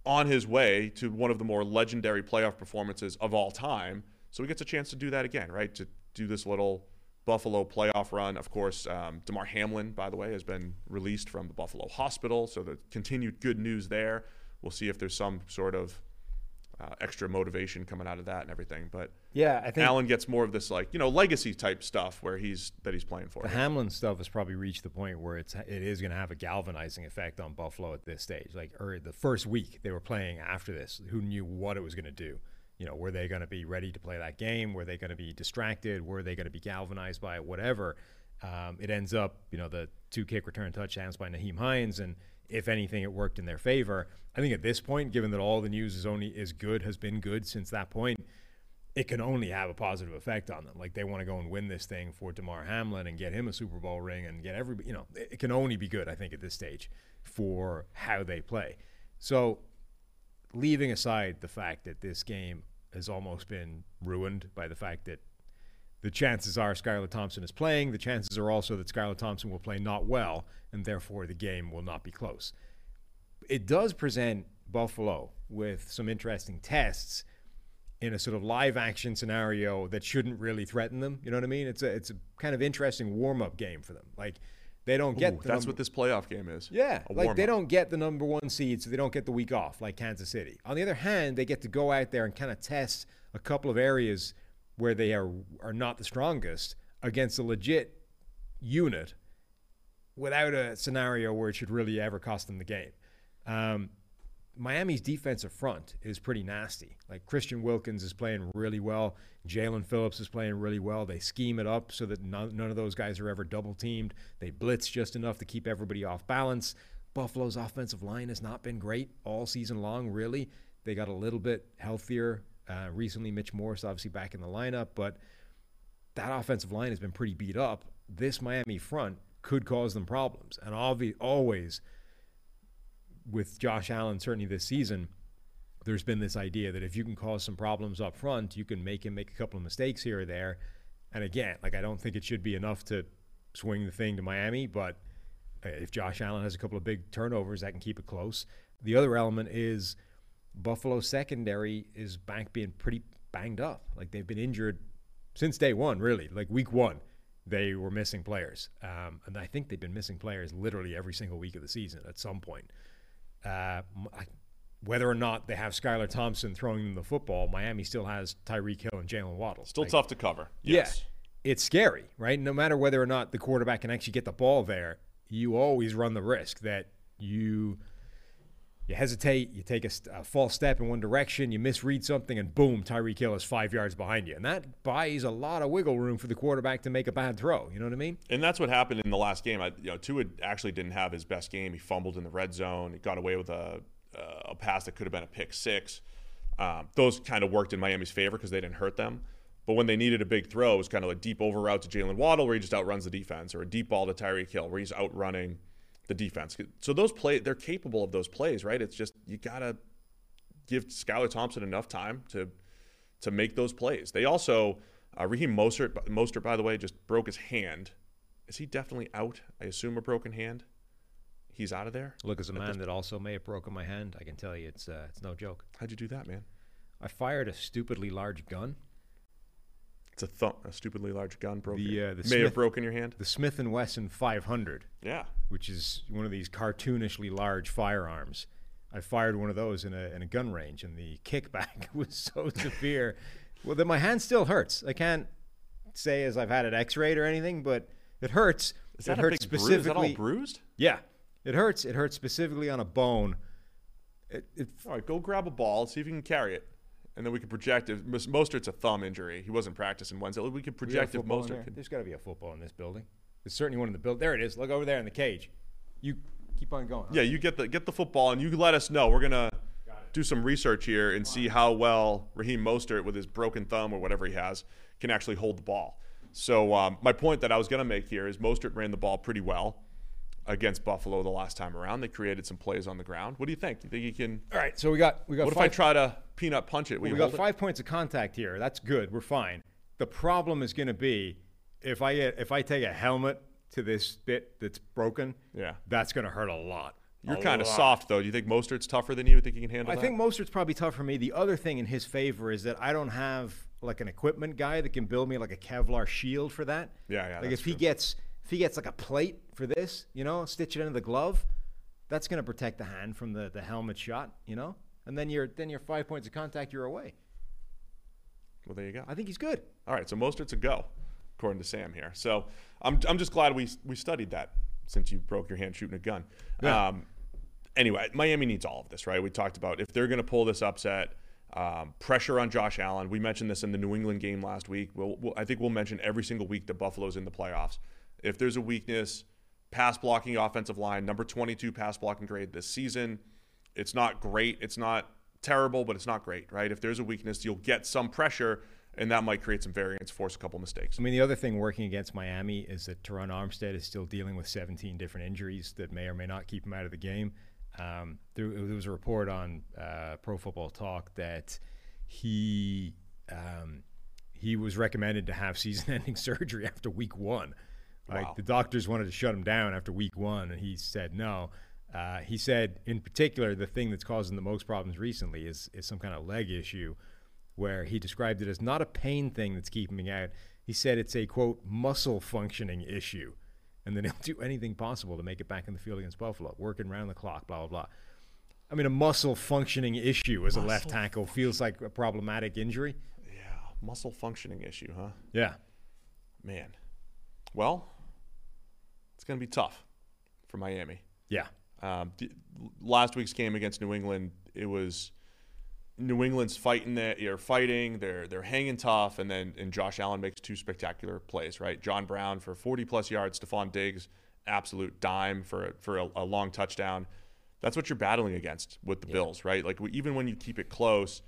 on his way to one of the more legendary playoff performances of all time. So he gets a chance to do that again, right? To do this little Buffalo playoff run. Of course, um, Damar Hamlin, by the way, has been released from the Buffalo hospital. So the continued good news there. We'll see if there's some sort of uh, extra motivation coming out of that and everything. But Yeah, I think Allen gets more of this like you know legacy type stuff where he's that he's playing for. the Hamlin stuff has probably reached the point where it's it is going to have a galvanizing effect on Buffalo at this stage. Like, or the first week they were playing after this, who knew what it was going to do? You know, were they going to be ready to play that game? Were they going to be distracted? Were they going to be galvanized by it? Whatever. Um, it ends up, you know, the two kick return touchdowns by Nyheim Hines, and if anything, it worked in their favor. I think at this point, given that all the news is only is good, has been good since that point, it can only have a positive effect on them. Like they want to go and win this thing for Damar Hamlin and get him a Super Bowl ring and get everybody. You know, it can only be good. I think at this stage for how they play. So, leaving aside the fact that this game has almost been ruined by the fact that the chances are Skylar Thompson is playing. The chances are also that Skylar Thompson will play not well, and therefore the game will not be close. It does present Buffalo with some interesting tests in a sort of live action scenario that shouldn't really threaten them. You know what I mean? It's a it's a kind of interesting warm up game for them. Like they don't get Ooh, the that's number- what this playoff game is. yeah, like they don't get the number one seed, so they don't get the week off like Kansas City. On the other hand, they get to go out there and kind of test a couple of areas where they are are not the strongest against a legit unit without a scenario where it should really ever cost them the game. Um, Miami's defensive front is pretty nasty. Like Christian Wilkins is playing really well. Jaelan Phillips is playing really well. They scheme it up so that none, none of those guys are ever double teamed. They blitz just enough to keep everybody off balance. Buffalo's offensive line has not been great all season long, really. They got a little bit healthier uh, recently. Mitch Morse, obviously, back in the lineup, but that offensive line has been pretty beat up. This Miami front could cause them problems. And obvi- always, with Josh Allen, certainly this season, there's been this idea that if you can cause some problems up front, you can make him make a couple of mistakes here or there. And again, like I don't think it should be enough to swing the thing to Miami, but uh, if Josh Allen has a couple of big turnovers, that can keep it close. The other element is Buffalo secondary is back being pretty banged up. Like they've been injured since day one, really. Like week one, they were missing players, um, and I think they've been missing players literally every single week of the season at some point. Uh, whether or not they have Skylar Thompson throwing them the football, Miami still has Tyreek Hill and Jaylen Waddle. Still Like, tough to cover. Yes. Yeah, it's scary, right? No matter whether or not the quarterback can actually get the ball there, you always run the risk that you you hesitate, you take a, a false step in one direction, you misread something, and boom, Tyreek Hill is five yards behind you, and that buys a lot of wiggle room for the quarterback to make a bad throw. You know what I mean? And that's what happened in the last game. I, you know, Tua actually didn't have his best game. He fumbled in the red zone. He got away with a, a pass that could have been a pick six. Um, those kind of worked in Miami's favor because they didn't hurt them. But when they needed a big throw, it was kind of a deep over route to Jaylen Waddle where he just outruns the defense, or a deep ball to Tyreek Hill where he's outrunning the defense. So those play, they're capable of those plays, right? It's just you gotta give Skylar Thompson enough time to to make those plays. They also uh, Raheem Mostert, Mostert, by the way, just broke his hand. Is he definitely out? I assume a broken hand. He's out of there. Look, as a man that also may have broken my hand, I can tell you it's uh, it's no joke. How'd you do that, man? I fired a stupidly large gun. It's a thump, a stupidly large gun broke. The, your- uh, the may have broken your hand. The Smith and Wesson 500. Yeah. which is one of these cartoonishly large firearms. I fired one of those in a in a gun range, and the <laughs> kickback <laughs> was so severe. Well, that my hand still hurts. I can't say as I've had it X-rayed or anything, but it hurts. Is it that a hurts big bruise? Is that all specifically. bruised? Yeah, it hurts. It hurts specifically on a bone. It, it, All right, go grab a ball, see if you can carry it, and then we can project. If Mos- Mostert's a thumb injury, he wasn't practicing Wednesday. We could we got project if Mostert there? could. There's got to be a football in this building. There's certainly one in the building. There it is. Look over there in the cage. You keep on going. Yeah, you get the get the football, and you let us know. We're gonna do some research here and see how well Raheem Mostert, with his broken thumb or whatever he has, can actually hold the ball. So um, my point that I was gonna make here is Mostert ran the ball pretty well against Buffalo the last time around. They created some plays on the ground. What do you think? Do you think he can? All right. So we got we got. What if I try to peanut punch it? Will we got hold it? five points of contact here. That's good. We're fine. The problem is going to be if I get, if I take a helmet to this bit that's broken. Yeah. that's going to hurt a lot. You're A kind of soft though. Do you think Mostert's tougher than you? Think he can handle I that? think Mostert's probably tough for me. The other thing in his favor is that I don't have like an equipment guy that can build me like a Kevlar shield for that. Yeah, yeah, Like if he true. gets if he gets like a plate for this, you know, stitch it into the glove, that's going to protect the hand from the the helmet shot, you know. And then you're then you're five points of contact. You're away. Well, there you go. I think he's good. All right, so Mostert's a go, according to Sam here. So I'm, I'm just glad we we studied that since you broke your hand shooting a gun. Yeah. Um, anyway, Miami needs all of this, right? We talked about if they're going to pull this upset, um, pressure on Josh Allen. We mentioned this in the New England game last week. We'll, we'll, I think we'll mention every single week that Buffalo's in the playoffs. If there's a weakness, pass blocking offensive line, number 22 pass blocking grade this season. It's not great. It's not terrible, but it's not great, right? If there's a weakness, you'll get some pressure, and that might create some variance, force a couple mistakes. I mean, the other thing working against Miami is that Terron Armstead is still dealing with 17 different injuries that may or may not keep him out of the game. Um, there, there was a report on uh, Pro Football Talk that he um, he was recommended to have season-ending <laughs> surgery after Week One. Like Wow. the doctors wanted to shut him down after Week One, and he said no. Uh, he said, in particular, the thing that's causing the most problems recently is is some kind of leg issue where he described it as not a pain thing that's keeping me out. He said it's a quote muscle functioning issue, and then <laughs> he'll do anything possible to make it back in the field against Buffalo, working round the clock, blah blah blah. I mean, a muscle functioning issue as a left tackle feels like a problematic injury. Yeah, muscle functioning issue, huh? Yeah, Man. Well, it's going to be tough for Miami. yeah, Um, last week's game against New England, it was New England's fighting that you're fighting, they're they're hanging tough, and then and Josh Allen makes two spectacular plays, right? John Brown for 40 plus yards, Stefon Diggs, absolute dime for for a, a long touchdown. That's what you're battling against with the Bills, right? Like we, even when you keep it close,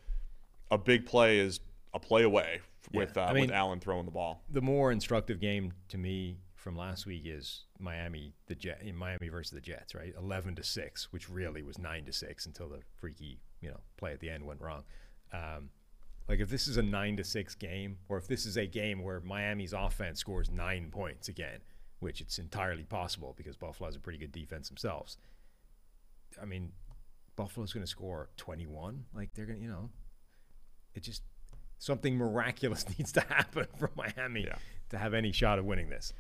a big play is a play away with Yeah. uh, I mean- with Allen throwing the ball. the more instructive game to me from last week is Miami the Jet Miami versus the Jets, right? Eleven to six, which really was nine to six until the freaky you know play at the end went wrong. Um, like if this is a nine to six game, or if this is a game where Miami's offense scores nine points again, which it's entirely possible because Buffalo has a pretty good defense themselves. I mean, Buffalo's going to score 21. Like they're going to, you know, it just something miraculous <laughs> needs to happen for Miami Yeah. to have any shot of winning this.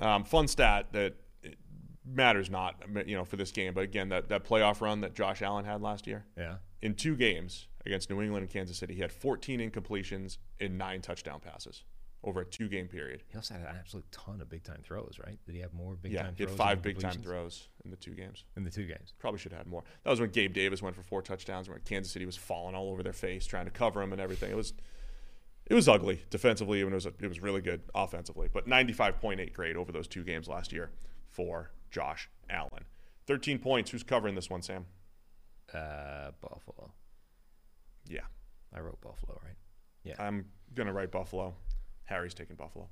Um, fun stat that it matters not, you know, for this game. But again, that, that playoff run that Josh Allen had last year Yeah. in two games against New England and Kansas City, he had 14 incompletions in nine touchdown passes over a two-game period. He also had an absolute ton of big time throws, right? Did he have more big-time? yeah, time he throws? had five big-time throws in the two games. in the two games. Probably should have had more. That was when Gabe Davis went for four touchdowns, where Kansas City was falling all over their face, trying to cover him and everything. It was, it was ugly defensively, and it was it was really good offensively. But 95.8 grade over those two games last year for Josh Allen. 13 points. Who's covering this one, Sam? Uh, Buffalo. Yeah, I wrote Buffalo, right? Yeah. I'm gonna write Buffalo. Harry's taking Buffalo.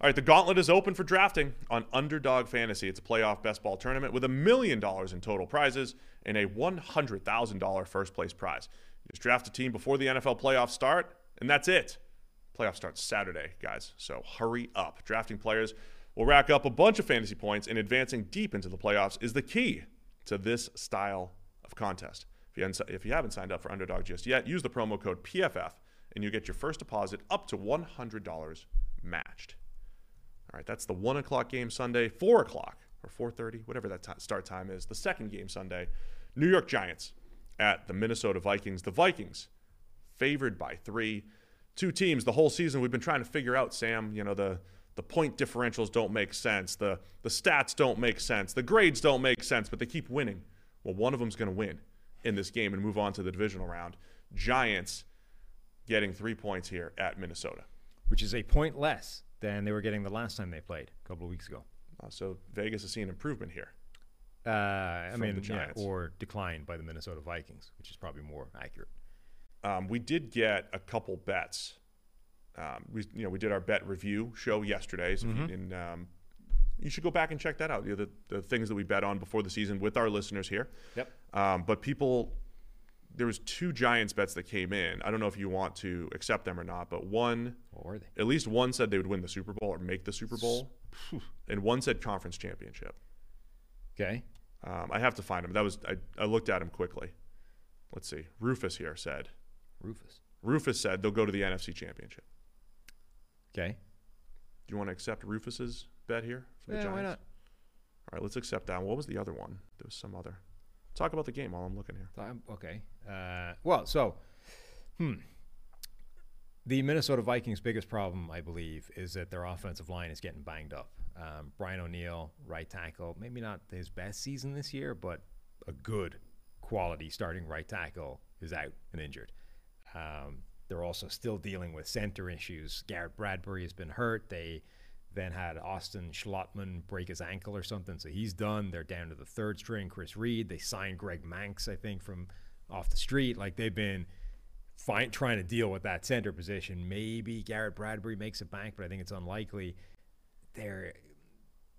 All right, the gauntlet is open for drafting on Underdog Fantasy. It's a playoff best ball tournament with a million dollars in total prizes and a $100,000 first place prize. Just draft a team before the NFL playoffs start, and that's it. Playoffs start Saturday, guys, so hurry up. Drafting players will rack up a bunch of fantasy points, and advancing deep into the playoffs is the key to this style of contest. If you haven't signed up for Underdog just yet, use the promo code PFF, and you get your first deposit up to $100 matched. All right, that's the one o'clock game Sunday, four o'clock or four thirty, whatever that ti start time is. The second game Sunday, New York Giants at the Minnesota Vikings. The Vikings favored by three. Two teams the whole season we've been trying to figure out. Sam, you know the the point differentials don't make sense. The the stats don't make sense. The grades don't make sense, but they keep winning. Well, one of them's going to win in this game and move on to the divisional round. Giants getting three points here at Minnesota. Which is a point less than they were getting the last time they played a couple of weeks ago. Uh, so Vegas has seen improvement here. Uh, I mean, yeah, or declined by the Minnesota Vikings, which is probably more accurate. Um, we did get a couple bets. Um, we you know we did our bet review show yesterday, so if you, um, you should go back and check that out. You know, the, the things that we bet on before the season with our listeners here. Yep. Um, but people, there was two Giants bets that came in. I don't know if you want to accept them or not, but one, What were they? at least one said they would win the Super Bowl or make the Super Bowl, and one said conference championship. Okay. Um, I have to find him. That was I, I looked at him quickly. Let's see. Rufus here said. Rufus. Rufus said they'll go to the NFC Championship. Okay. Do you want to accept Rufus's bet here for the Yeah, Giants? why not? All right, let's accept that. What was the other one? There was some other. Talk about the game while I'm looking here. I'm- okay. Uh, well, so, hmm. The Minnesota Vikings' biggest problem, I believe, is that their offensive line is getting banged up. Um, Brian O'Neill, right tackle, maybe not his best season this year, but a good quality starting right tackle is out and injured. Um, they're also still dealing with center issues. Garrett Bradbury has been hurt. They then had Austin Schlottman break his ankle or something, so he's done. They're down to the third string, Chris Reed. They signed Greg Mancz, I think, from off the street. Like they've been trying to deal with that center position. Maybe Garrett Bradbury makes it back, but I think it's unlikely. Their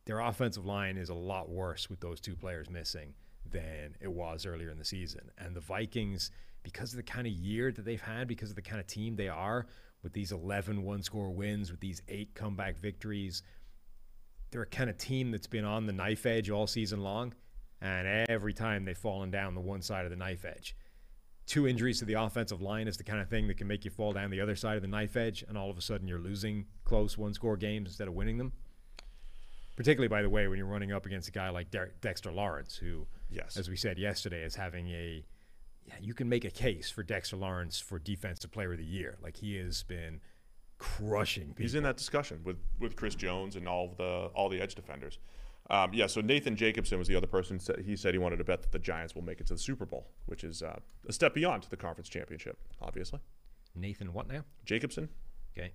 their offensive line is a lot worse with those two players missing than it was earlier in the season. And the Vikings, because of the kind of year that they've had, because of the kind of team they are, with these 11 one score wins, with these eight comeback victories, they're a kind of team that's been on the knife edge all season long. And every time they've fallen down the one side of the knife edge. Two injuries to the offensive line is the kind of thing that can make you fall down the other side of the knife edge, and all of a sudden you're losing close one score games instead of winning them. Particularly, by the way, when you're running up against a guy like Der- Dexter Lawrence, who, Yes. as we said yesterday, is having a yeah, you can make a case for Dexter Lawrence for Defensive Player of the Year. Like he has been crushing people. He's in that discussion with with Chris Jones and all of the all the edge defenders. Um, yeah, so Nathan Jacobson was the other person. He said he wanted to bet that the Giants will make it to the Super Bowl, which is uh, a step beyond the conference championship, obviously. Nathan, what now? Jacobson, Okay.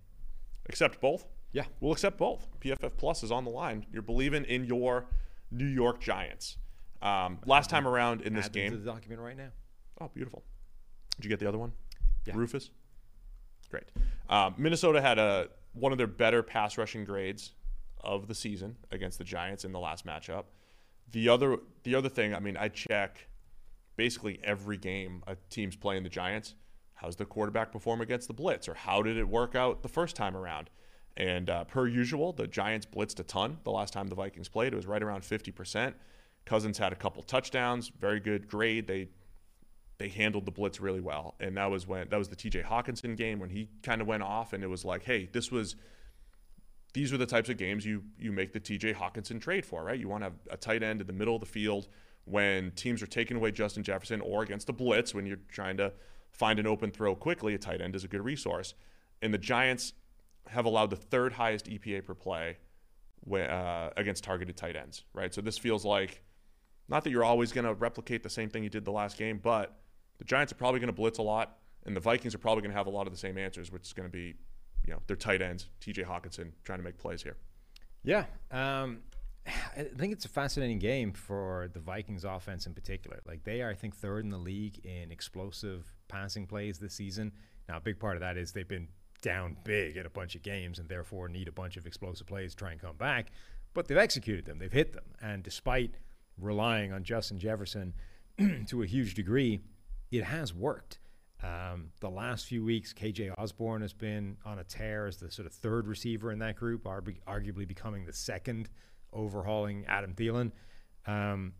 accept both. Yeah. We'll accept both. PFF Plus is on the line. You're believing in your New York Giants. Um, last time around in this Add them to game. the document right now. Oh, beautiful. Did you get the other one? Yeah. Rufus? Great. Um, Minnesota had a one of their better pass rushing grades of the season against the Giants in the last matchup. The other the other thing, I mean, I check basically every game a team's playing the Giants. How's the quarterback perform against the blitz, or how did it work out the first time around? And uh, per usual, the Giants blitzed a ton the last time the Vikings played. It was right around 50%. Cousins had a couple touchdowns, very good grade. They they handled the blitz really well. And that was when that was the TJ Hockenson game when he kind of went off and it was like, hey, this was these are the types of games you you make the TJ Hockenson trade for, right? You want to have a tight end in the middle of the field when teams are taking away Justin Jefferson or against the blitz when you're trying to find an open throw quickly, a tight end is a good resource. And the Giants have allowed the third highest EPA per play uh, against targeted tight ends, right? So this feels like not that you're always going to replicate the same thing you did the last game, but the Giants are probably going to blitz a lot, and the Vikings are probably going to have a lot of the same answers, which is going to be, you know, their tight ends, T.J. Hockenson, trying to make plays here. Yeah, um, <sighs> I think it's a fascinating game for the Vikings offense in particular. Like they are, I think, third in the league in explosive passing plays this season. Now, a big part of that is they've been down big at a bunch of games and therefore need a bunch of explosive plays to try and come back. But they've executed them, they've hit them. And despite relying on Justin Jefferson <clears throat> to a huge degree, it has worked. Um, the last few weeks, KJ Osborn has been on a tear as the sort of third receiver in that group, arguably becoming the second, overhauling Adam Thielen. Um,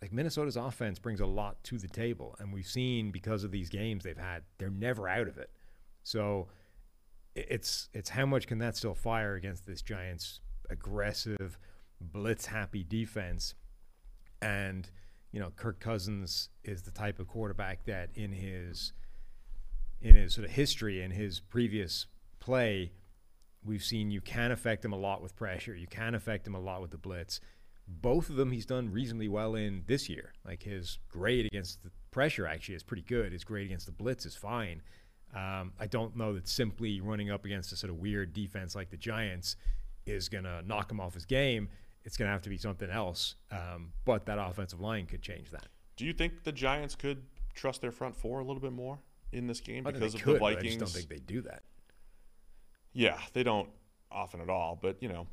like Minnesota's offense brings a lot to the table, and we've seen because of these games they've had, they're never out of it. So it's it's how much can that still fire against this Giants aggressive, blitz happy defense, and you know, Kirk Cousins is the type of quarterback that in his in his sort of history and his previous play, we've seen you can affect him a lot with pressure. You can affect him a lot with the blitz. Both of them he's done reasonably well in this year. Like his grade against the pressure actually is pretty good. His grade against the blitz is fine. Um, I don't know that simply running up against a sort of weird defense like the Giants is going to knock him off his game it's going to have to be something else. Um, but that offensive line could change that. Do you think the Giants could trust their front four a little bit more in this game because of could, the Vikings? I just don't think they do that. Yeah, they don't often at all. But you know,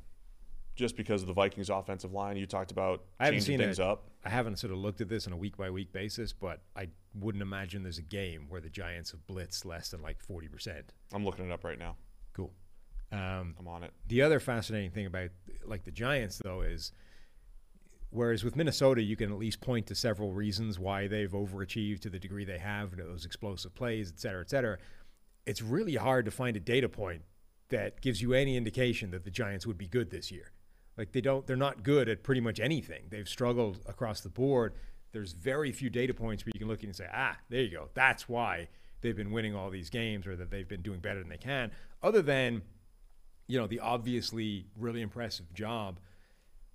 just because of the Vikings' offensive line, you talked about I haven't changing seen things it. up. I haven't sort of looked at this on a week by week basis, but I wouldn't imagine there's a game where the Giants have blitzed less than like forty percent. I'm looking it up right now. Cool. Um, I'm on it. The other fascinating thing about like the Giants though is Whereas with Minnesota, you can at least point to several reasons why they've overachieved to the degree they have, those explosive plays, et cetera, et cetera. It's really hard to find a data point that gives you any indication that the Giants would be good this year. Like they don't, they're not good at pretty much anything. They've struggled across the board. There's very few data points where you can look and say, ah, there you go. That's why they've been winning all these games or that they've been doing better than they can. Other than, you know, the obviously really impressive job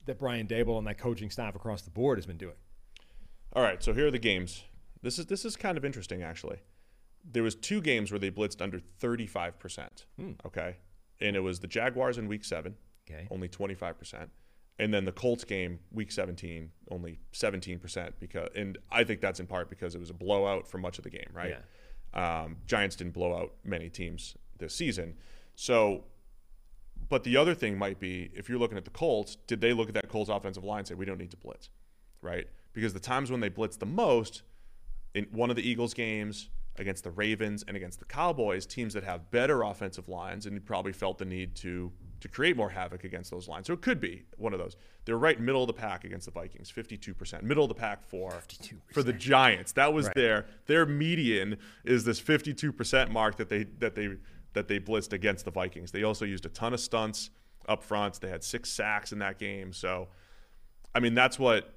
that Brian Daboll and that coaching staff across the board has been doing. All right, so here are the games. This is this is kind of interesting actually. There was two games where they blitzed under 35%. Hmm. Okay? And it was the Jaguars in week 7, okay. only 25%. And then the Colts game week 17, only 17% because and I think that's in part because it was a blowout for much of the game, right? Yeah. Um, Giants didn't blow out many teams this season. So but the other thing might be if you're looking at the Colts, did they look at that Colts offensive line and say, we don't need to blitz, right? Because the times when they blitz the most, in one of the Eagles games, against the Ravens and against the Cowboys, teams that have better offensive lines, and probably felt the need to to create more havoc against those lines. So it could be one of those. They're right middle of the pack against the Vikings, 52%. Middle of the pack for 52%. for the Giants. That was Right. their their median is this 52% mark that they that they that they blitzed against the Vikings. They also used a ton of stunts up front. They had six sacks in that game. So, I mean, that's what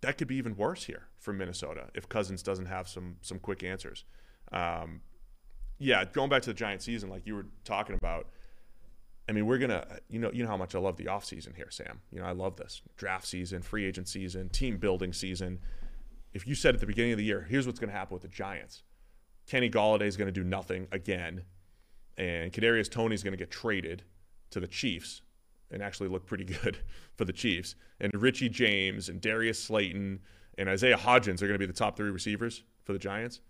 that could be even worse here for Minnesota if Cousins doesn't have some some quick answers. Um, yeah, going back to the Giant season, like you were talking about. I mean, we're gonna, you know, you know how much I love the offseason here, Sam. You know, I love this draft season, free agent season, team building season. If you said at the beginning of the year, here's what's to happen with the Giants, Kenny Golladay is to do nothing again, and Kadarius Toney is going to get traded to the Chiefs and actually look pretty <laughs> good for the Chiefs, and Richie James and Darius Slayton and Isaiah Hodgins are going to be the top three receivers for the Giants.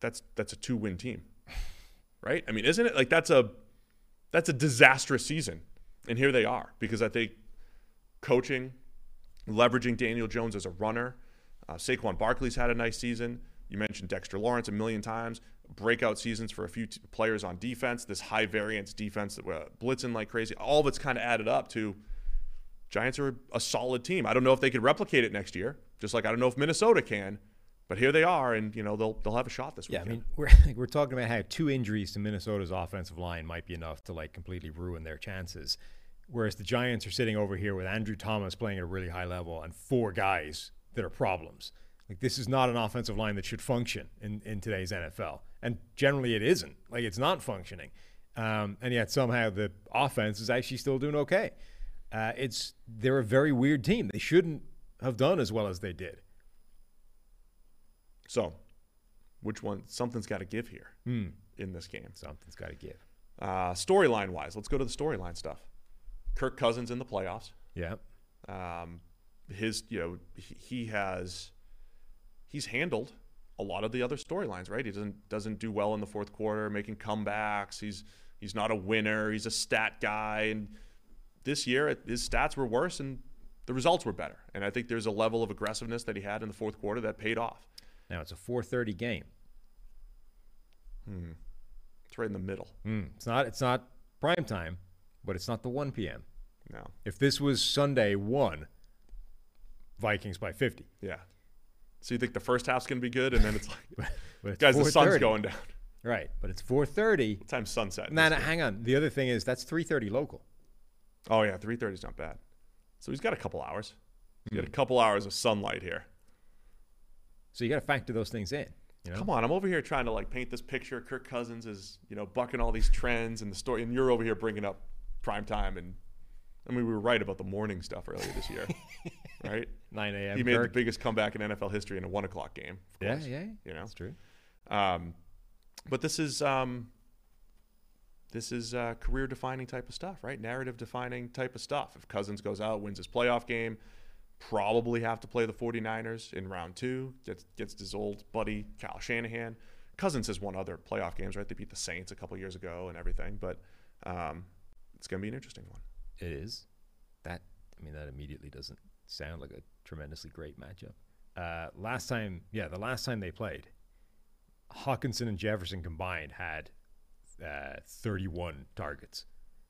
That's that's a two win team, <laughs> right? I mean, isn't it like that's a that's a disastrous season, and here they are because I think coaching, leveraging Daniel Jones as a runner. Uh, Saquon Barkley's had a nice season. You mentioned Dexter Lawrence a million times. Breakout seasons for a few t- players on defense, this high variance defense that were blitzing like crazy. All of it's kind of added up to Giants are a solid team. I don't know if they could replicate it next year, just like I don't know if Minnesota can. But here they are, and you know they'll they'll have a shot this Yeah, I mean, <laughs> we're like, we're talking about how two injuries to Minnesota's offensive line might be enough to like completely ruin their chances. Whereas the Giants are sitting over here with Andrew Thomas playing at a really high level and four guys that are problems. Like this is not an offensive line that should function in, in today's NFL, and generally it isn't. Like it's not functioning, um, and yet somehow the offense is actually still doing okay. Uh, it's they're a very weird team. They shouldn't have done as well as they did. So, which one? Something's got to give here Hmm. in this game. Something's got to give. Uh, storyline wise, let's go to the storyline stuff. Kirk Cousins in the playoffs. Yeah. Um, his, you know, he, he has he's handled a lot of the other storylines, right? He doesn't doesn't do well in the fourth quarter, making comebacks. He's he's not a winner. He's a stat guy, and this year his stats were worse and the results were better. And I think there's a level of aggressiveness that he had in the fourth quarter that paid off. Now it's a 4:30 game. Hmm. It's right in the middle. Mm, it's not. It's not prime time, but it's not the 1 p.m. No, If this was Sunday one, Vikings by 50. yeah. So you think the first half's gonna be good, and then it's like, <laughs> it's guys, the sun's going down. Right, but it's 4:30. What time's sunset? Nah, year? hang on. The other thing is that's 3:30 local. Oh yeah, three thirty is not bad. So he's got a couple hours. He's Hmm. got a couple hours of sunlight here. So you got to factor those things in. You know. Come on, I'm over here trying to like paint this picture. Kirk Cousins is you know bucking all these trends and the story, and you're over here bringing up prime time. And I mean, we were right about the morning stuff earlier this year, <laughs> right? 9 a.m. He made Kirk. the biggest comeback in NFL history in a one o'clock game. of Yeah, yeah, you know. that's true. Um, but this is um, this is uh, career defining type of stuff, right? Narrative defining type of stuff. If Cousins goes out, wins his playoff game, probably have to play the 49ers in round two, gets, gets his old buddy Kyle Shanahan. Cousins has won other playoff games, right? They beat the Saints a couple years ago and everything, but um, it's going to be an interesting one. It is. That I mean, that immediately doesn't sound like a tremendously great matchup. Uh, last time, yeah, the last time they played, Hockenson and Jefferson combined had uh, 31 targets.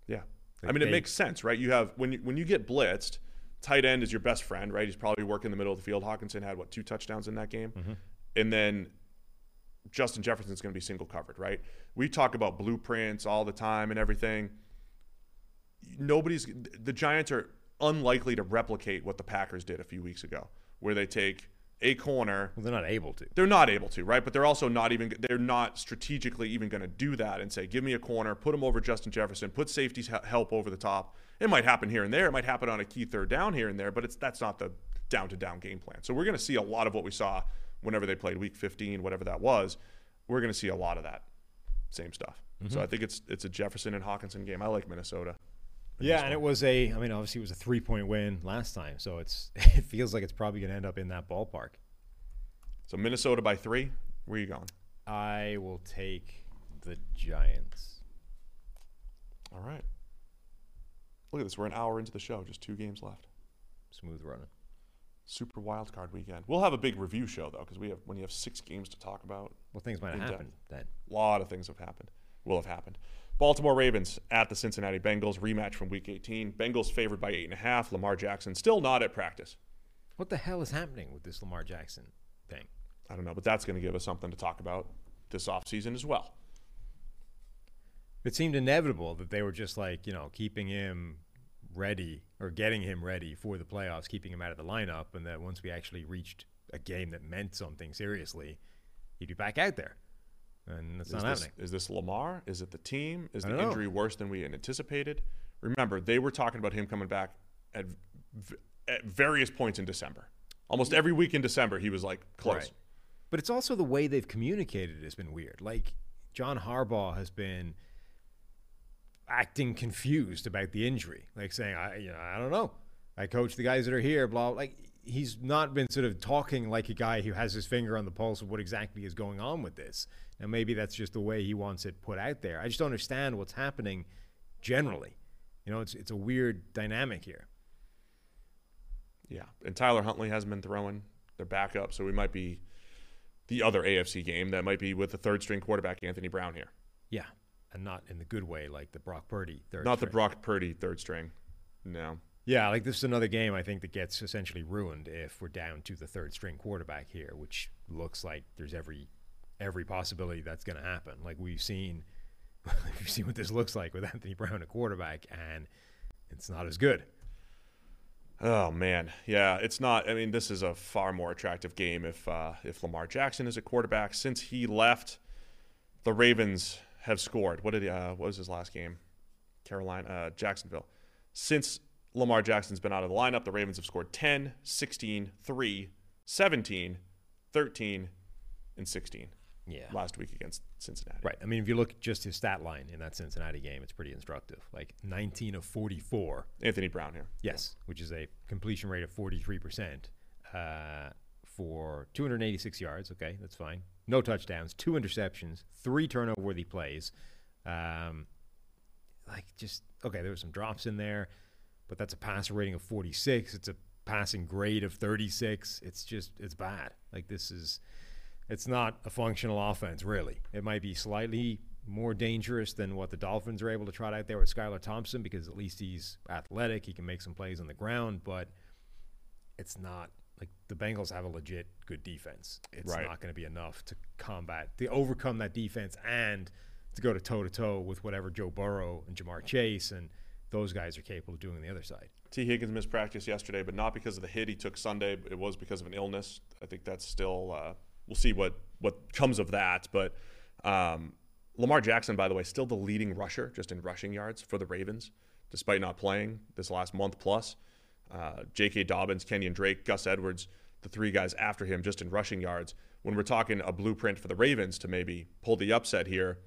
Yeah. I Like mean, it makes sense, right? You have when you, when you get blitzed, tight end is your best friend, right? He's probably working in the middle of the field. Hockenson had what two touchdowns in that game, and then Justin Jefferson's going to be single covered, right? We talk about blueprints all the time and everything. Nobody's the Giants are unlikely to replicate what the Packers did a few weeks ago, where they take a corner Well, they're not able to. they're not able to, right? But they're also not even they're not strategically even going to do that and say, "Give me a corner, put him over Justin Jefferson, put safety's help over the top." It might happen here and there. It might happen on a key third down here and there, but it's that's not the down to down game plan. So we're going to see a lot of what we saw whenever they played Week 15, whatever that was. We're going to see a lot of that same stuff. Mm-hmm. So I think it's it's a Jefferson and Hockenson game. I like Minnesota. Yeah, and it was a. I mean, obviously, it was a three-point win last time, so it's. <laughs> It feels like it's probably going to end up in that ballpark. So Minnesota by three. Where are you going? I will take the Giants. All right. Look at this. We're an hour into the show. Just two games left. Smooth running. Super wild card weekend. We'll have a big review show though, because we have when you have six games to talk about. Well, things might In have depth. then. A lot of things have happened. Will have happened. Baltimore Ravens at the Cincinnati Bengals rematch from Week 18. Bengals favored by eight and a half. Lamar Jackson still not at practice. What the hell is happening with this Lamar Jackson thing? I don't know, but that's going to give us something to talk about this offseason as well. It seemed inevitable that they were just like, you know, keeping him ready or getting him ready for the playoffs, keeping him out of the lineup, and that once we actually reached a game that meant something seriously, he'd be back out there. And that's Is not this, happening. is this Lamar? Is it the team? Is the don't know. injury worse than we had anticipated? Remember, they were talking about him coming back at, at various points in December. Almost every week in December, he was like close. Right. But it's also the way they've communicated has been weird. Like John Harbaugh has been acting confused about the injury, like saying, "I, you know, I don't know. I coach the guys that are here." Blah. Like he's not been sort of talking like a guy who has his finger on the pulse of what exactly is going on with this. Now maybe that's just the way he wants it put out there. I just don't understand what's happening generally. You know, it's it's a weird dynamic here. Yeah, and Tyler Huntley hasn't been throwing. They're back up, so we might be the other AFC game that might be with the third string quarterback Anthony Brown here. Yeah, and not in the good way like the Brock Purdy third. Not the. Brock Purdy third string. No. Yeah, like this is another game I think that gets essentially ruined if we're down to the third string quarterback here, which looks like there's every every possibility that's going to happen. Like we've seen, <laughs> we've seen what this looks like with Anthony Brown at quarterback, and it's not as good. Oh man, yeah, it's not. I mean, this is a far more attractive game if uh, if Lamar Jackson is a quarterback. Since he left, the Ravens have scored. What did he, uh, what was his last game? Carolina, uh, Jacksonville. Since Lamar Jackson's been out of the lineup, the Ravens have scored 10, 16, 3, 17, 13, and 16 Yeah. last week against Cincinnati. Right. I mean, if you look just his stat line in that Cincinnati game, it's pretty instructive. Like 19 of 44. Anthony Brown here. Yes, which is a completion rate of 43% uh, for 286 yards. Okay, that's fine. No touchdowns, two interceptions, three turnover worthy plays. Um, like, just, okay, there were some drops in there, but that's a passer rating of 46. It's a passing grade of 36. It's just, it's bad. Like, this is, it's not a functional offense, really. It might be slightly more dangerous than what the Dolphins are able to trot out there with Skylar Thompson because at least he's athletic. He can make some plays on the ground, but it's not like the Bengals have a legit good defense. It's Right. not going to be enough to combat, to overcome that defense and to go to toe to toe with whatever Joe Burrow and Ja'Marr Chase and those guys are capable of doing on the other side. Tee Higgins missed practice yesterday, but not because of the hit he took Sunday. It was because of an illness. I think that's still. Uh, we'll see what what comes of that. But um, Lamar Jackson, by the way, still the leading rusher just in rushing yards for the Ravens, despite not playing this last month plus. Uh, J.K. Dobbins, Kenyan Drake, Gus Edwards, the three guys after him just in rushing yards. When we're talking a blueprint for the Ravens to maybe pull the upset here,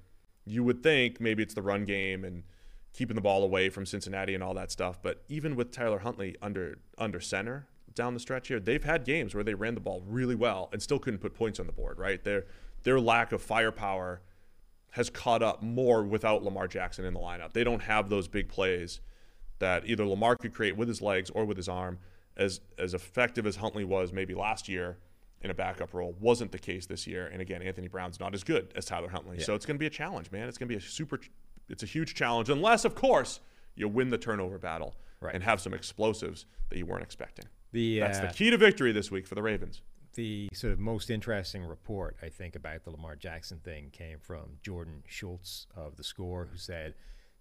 you would think maybe it's the run game and keeping the ball away from Cincinnati and all that stuff. But even with Tyler Huntley under under center down the stretch here, they've had games where they ran the ball really well and still couldn't put points on the board. Right, their their lack of firepower has caught up more without Lamar Jackson in the lineup. They don't have those big plays that either Lamar could create with his legs or with his arm. As as effective as Huntley was maybe last year in a backup role, wasn't the case this year. And again, Anthony Brown's not as good as Tyler Huntley, so it's going to be a challenge, man. It's going to be a super, it's a huge challenge, unless of course you win the turnover battle Right. and have some explosives that you weren't expecting. The, That's the uh, key to victory this week for the Ravens. the sort of most interesting report I think about the Lamar Jackson thing came from Jordan Schultz of the Score, who said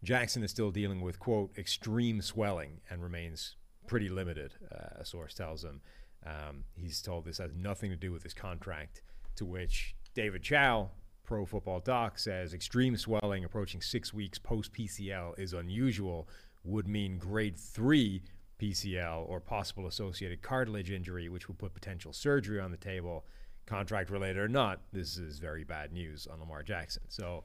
Jackson is still dealing with quote extreme swelling and remains pretty limited. Uh, a source tells him um, he's told this has nothing to do with his contract. To which David Chao, Pro Football Doc, says extreme swelling approaching six weeks post PCL is unusual. Would mean grade three PCL or possible associated cartilage injury, which would put potential surgery on the table, contract related or not. This is very bad news on Lamar Jackson. So,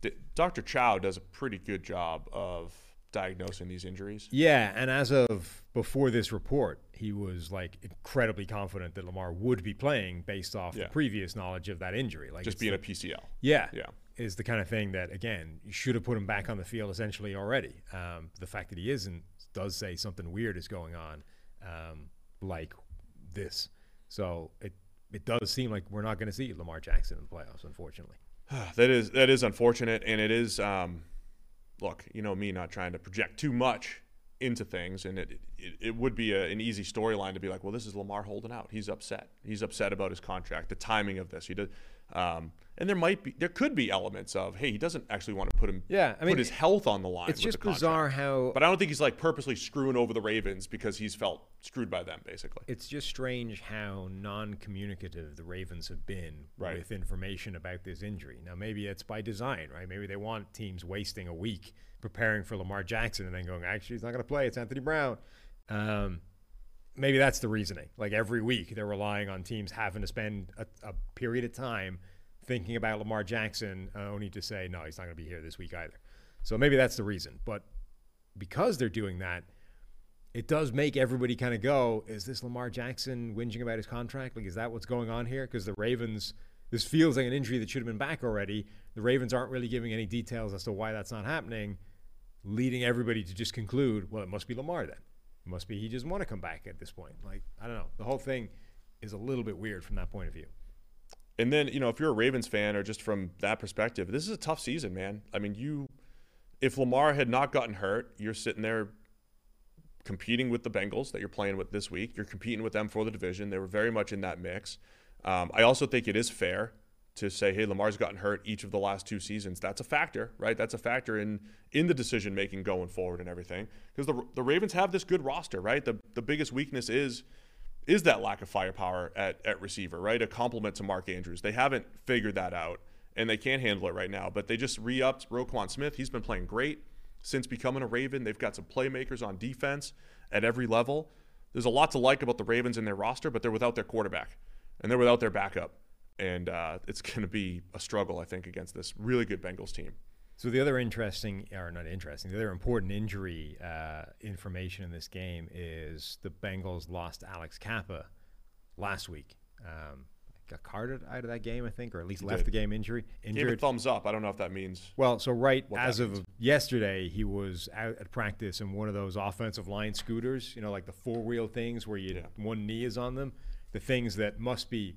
D- Dr. Chao does a pretty good job of diagnosing these injuries. yeah, and as of before this report, he was like incredibly confident that Lamar would be playing based off Yeah. the previous knowledge of that injury. Like Just being a PCL. Yeah. Yeah. Is the kind of thing that, again, you should have put him back on the field essentially already. Um, the fact that he isn't does say something weird is going on, um, like this. So it, it does seem like we're not going to see Lamar Jackson in the playoffs, unfortunately. <sighs> that is that is unfortunate, and it is. Um, look, you know me not trying to project too much into things, and it it, it would be a, an easy storyline to be like, well, this is Lamar holding out. He's upset. He's upset about his contract, the timing of this. He does, um, and there might be, there could be elements of, hey, he doesn't actually want to put him, Yeah, I mean, put his health on the line. It's with just the bizarre how But I don't think he's like purposely screwing over the Ravens because he's felt screwed by them, basically. it's just strange how non-communicative the Ravens have been Right. with information about this injury. Now, maybe it's by design, right? Maybe they want teams wasting a week preparing for Lamar Jackson and then going, actually, he's not going to play. It's Anthony Brown. Um, maybe that's the reasoning. Like every week, they're relying on teams having to spend a, a period of time thinking about Lamar Jackson, uh, only to say, no, he's not going to be here this week either. So maybe that's the reason. But because they're doing that, it does make everybody kind of go, is this Lamar Jackson whinging about his contract? Like, is that what's going on here? Because the Ravens, this feels like an injury that should have been back already. The Ravens aren't really giving any details as to why that's not happening, leading everybody to just conclude, well, it must be Lamar then. Must be he doesn't want to come back at this point. Like, I don't know. The whole thing is a little bit weird from that point of view. And then, you know, if you're a Ravens fan or just from that perspective, this is a tough season, man. I mean, you, if Lamar had not gotten hurt, you're sitting there competing with the Bengals that you're playing with this week. You're competing with them for the division. They were very much in that mix. Um, I also think it is fair to say, hey, Lamar's gotten hurt each of the last two seasons. That's a factor, right? That's a factor in in the decision making going forward and everything. Because the the Ravens have this good roster, right? The the biggest weakness is is that lack of firepower at, at receiver, right? A compliment to Mark Andrews. They haven't figured that out and they can't handle it right now. But they just re upped Roquan Smith. He's been playing great since becoming a Raven. They've got some playmakers on defense at every level. There's a lot to like about the Ravens in their roster, but they're without their quarterback and they're without their backup. And uh, it's <laughs> going to be a struggle, I think, against this really good Bengals team. So the other interesting, or not interesting, the other important injury uh, information in this game is the Bengals lost Alex Cappa last week. Um, got carted out of that game, I think, or at least He left did. the game injury Gave a injured. thumbs up. I don't know if that means. Well, so right as of means. yesterday, he was out at practice in one of those offensive line scooters, you know, like the four wheel things where you Yeah. one knee is on them. The things that must be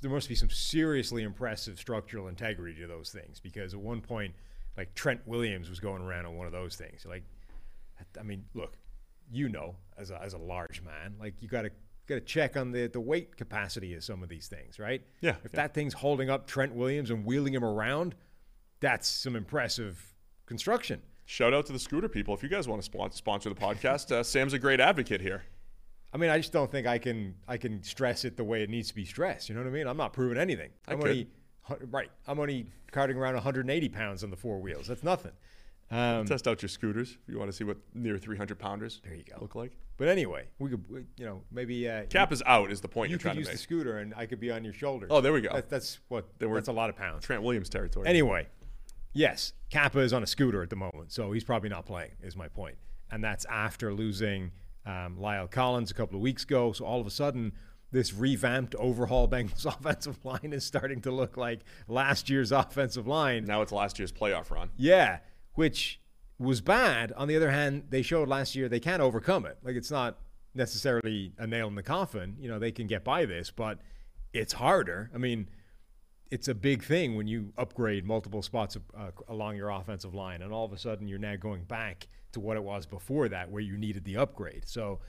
there must be some seriously impressive structural integrity to those things because at one point, like Trent Williams was going around on one of those things. Like, I mean, look, you know, as a, as a large man, like you got to got to check on the the weight capacity of some of these things, right? Yeah, If yeah. that thing's holding up Trent Williams and wheeling him around, that's some impressive construction. Shout out to the scooter people. If you guys want to sponsor the podcast, uh, Sam's a great advocate here. I mean, I just don't think I can I can stress it the way it needs to be stressed. You know what I mean? I'm not proving anything. I I'm could. only right. I'm only carting around 180 pounds on the four wheels. That's nothing. Um, Test out your scooters if you want to see what near 300 pounders There you go. look like. but anyway, we could we, you know maybe uh, Cap is out is the point you you're could trying use to the make. scooter and I could be on your shoulders. Oh, there we go. That, that's what. That's a lot of pounds. Trent Williams territory. Anyway, yes, Cappa is on a scooter at the moment, so he's probably not playing. Is my point, and that's after losing um, La'el Collins a couple of weeks ago. So all of a sudden, this revamped, overhaul <laughs> Bengals offensive line is starting to look like last year's <laughs> offensive line. now it's last year's playoff run. Yeah, which was bad. On the other hand, they showed last year they can overcome it. Like it's not necessarily a nail in the coffin. You know, they can get by this, but it's harder. I mean, it's a big thing when you upgrade multiple spots uh, along your offensive line, and all of a sudden you're now going back to what it was before that, where you needed the upgrade. So,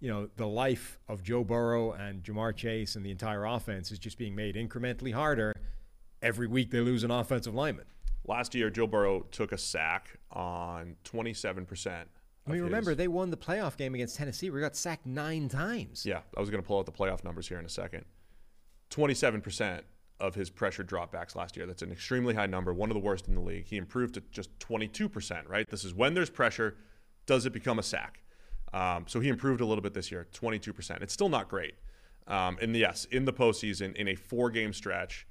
you know, the life of Joe Burrow and Ja'Marr Chase and the entire offense is just being made incrementally harder. Every week they lose an offensive lineman. Last year, Joe Burrow took a sack on 27%. I mean, remember his- they won the playoff game against Tennessee. We got sacked nine times. Yeah, I was going to pull out the playoff numbers here in a second. 27% of his pressure dropbacks last year. That's an extremely high number, one of the worst in the league. He improved to just 22%, right? This is when there's pressure, does it become a sack? Um, so he improved a little bit this year, 22%. It's still not great. Um, and yes, in the postseason, in a four game stretch,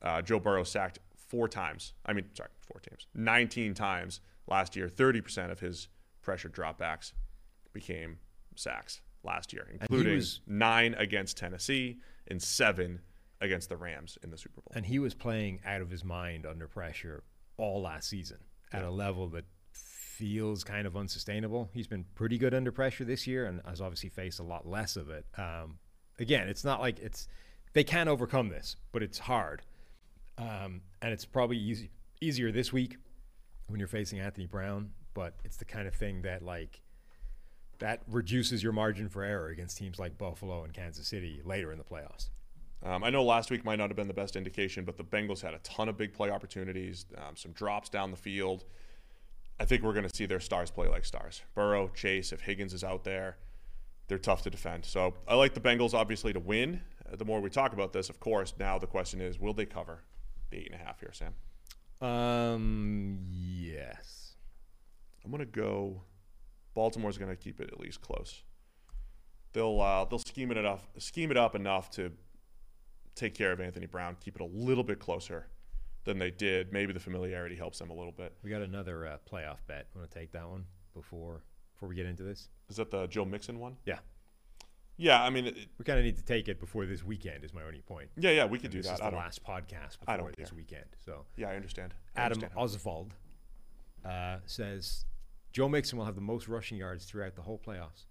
uh, Joe Burrow sacked four times. I mean, sorry, four times, 19 times last year. 30% of his pressure dropbacks became sacks last year, including was- nine against Tennessee and seven against the Rams in the Super Bowl. And he was playing out of his mind under pressure all last season at a level that feels kind of unsustainable. He's been pretty good under pressure this year and has obviously faced a lot less of it. Um, again, it's not like it's they can overcome this, but it's hard. Um, and it's probably easy, easier this week when you're facing Anthony Brown, but it's the kind of thing that like that reduces your margin for error against teams like Buffalo and Kansas City later in the playoffs. Um, I know last week might not have been the best indication, but the Bengals had a ton of big play opportunities, um, some drops down the field. I think we're going to see their stars play like stars. Burrow, Chase, if Higgins is out there, they're tough to defend. So I like the Bengals obviously to win. Uh, the more we talk about this, of course, now the question is, will they cover the eight and a half here, Sam? Um, yes. I'm going to go. Baltimore's going to keep it at least close. They'll uh, they'll scheme it enough, scheme it up enough to take care of Anthony Brown, keep it a little bit closer than they did. Maybe the familiarity helps them a little bit. We got another uh, playoff bet. Want to take that one before before we get into this? Is that the Joe Mixon one? Yeah, Yeah, I mean, it, we kind of need to take it before this weekend. Is my only point. yeah, yeah, we could And do this that. is the last podcast before this weekend. So yeah, I understand. I Adam. Oswald uh, says Joe Mixon will have the most rushing yards throughout the whole playoffs.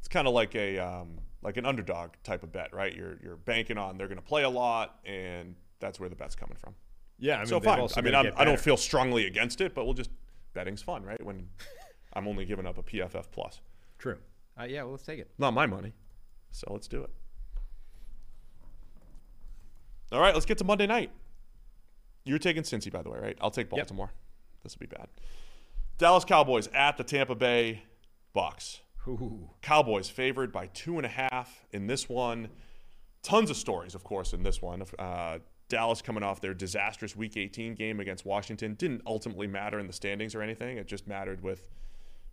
It's kind of like a um, like an underdog type of bet, right? You're you're banking on they're going to play a lot, and that's where the bet's coming from. Yeah, I mean, so fine. also I mean, I'm, I don't feel strongly against it, but we'll just betting's fun, right? When <laughs> I'm only giving up a PFF plus, true. Uh, yeah, well, let's take it. not my money, so let's do it. All right, let's get to Monday night. You're taking Cincy, by the way, right? I'll take Baltimore. This will be bad. Dallas Cowboys at the Tampa Bay Bucks. Ooh. Cowboys favored by two and a half in this one. Tons of stories, of course, in this one. Uh, Dallas coming off their disastrous Week 18 game against Washington didn't ultimately matter in the standings or anything. It just mattered with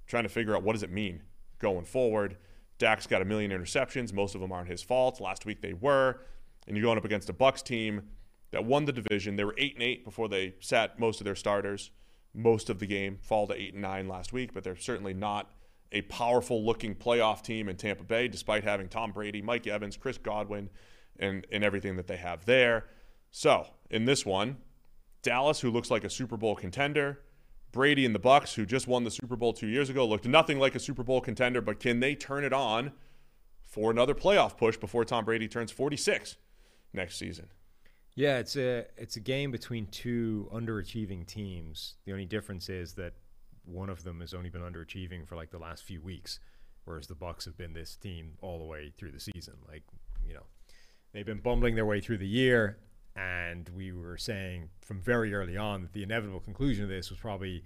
trying to figure out what does it mean going forward. Dak's got a million interceptions. Most of them aren't his fault. Last week they were, and you're going up against a Bucks team that won the division. They were eight and eight before they sat most of their starters. Most of the game fall to eight and nine last week, but they're certainly not a powerful looking playoff team in Tampa Bay, despite having Tom Brady, Mike Evans, Chris Godwin, and, and everything that they have there. So in this one, Dallas, who looks like a Super Bowl contender, Brady and the Bucks, who just won the Super Bowl two years ago, looked nothing like a Super Bowl contender, but can they turn it on for another playoff push before Tom Brady turns 46 next season? Yeah, it's a it's a game between two underachieving teams. The only difference is that one of them has only been underachieving for like the last few weeks, whereas the Bucks have been this team all the way through the season. Like you know, they've been bumbling their way through the year, and we were saying from very early on that the inevitable conclusion of this was probably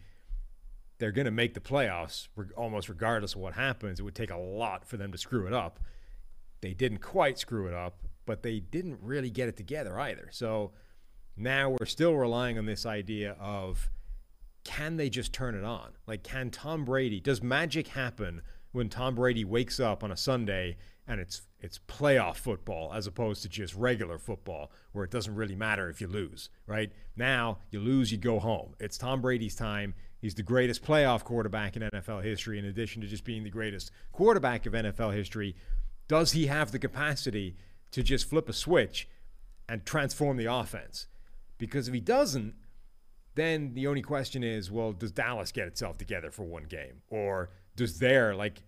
they're going to make the playoffs almost regardless of what happens. It would take a lot for them to screw it up. They didn't quite screw it up, but they didn't really get it together either. So now we're still relying on this idea of can they just turn it on? Like, can Tom Brady, does magic happen when Tom Brady wakes up on a Sunday and it's it's playoff football as opposed to just regular football where it doesn't really matter if you lose, right? Now you lose, you go home. It's Tom Brady's time. He's the greatest playoff quarterback in NFL history, in addition to just being the greatest quarterback of NFL history. Does he have the capacity to just flip a switch and transform the offense? Because if he doesn't, then the only question is, well, does Dallas get itself together for one game? Or does their, like,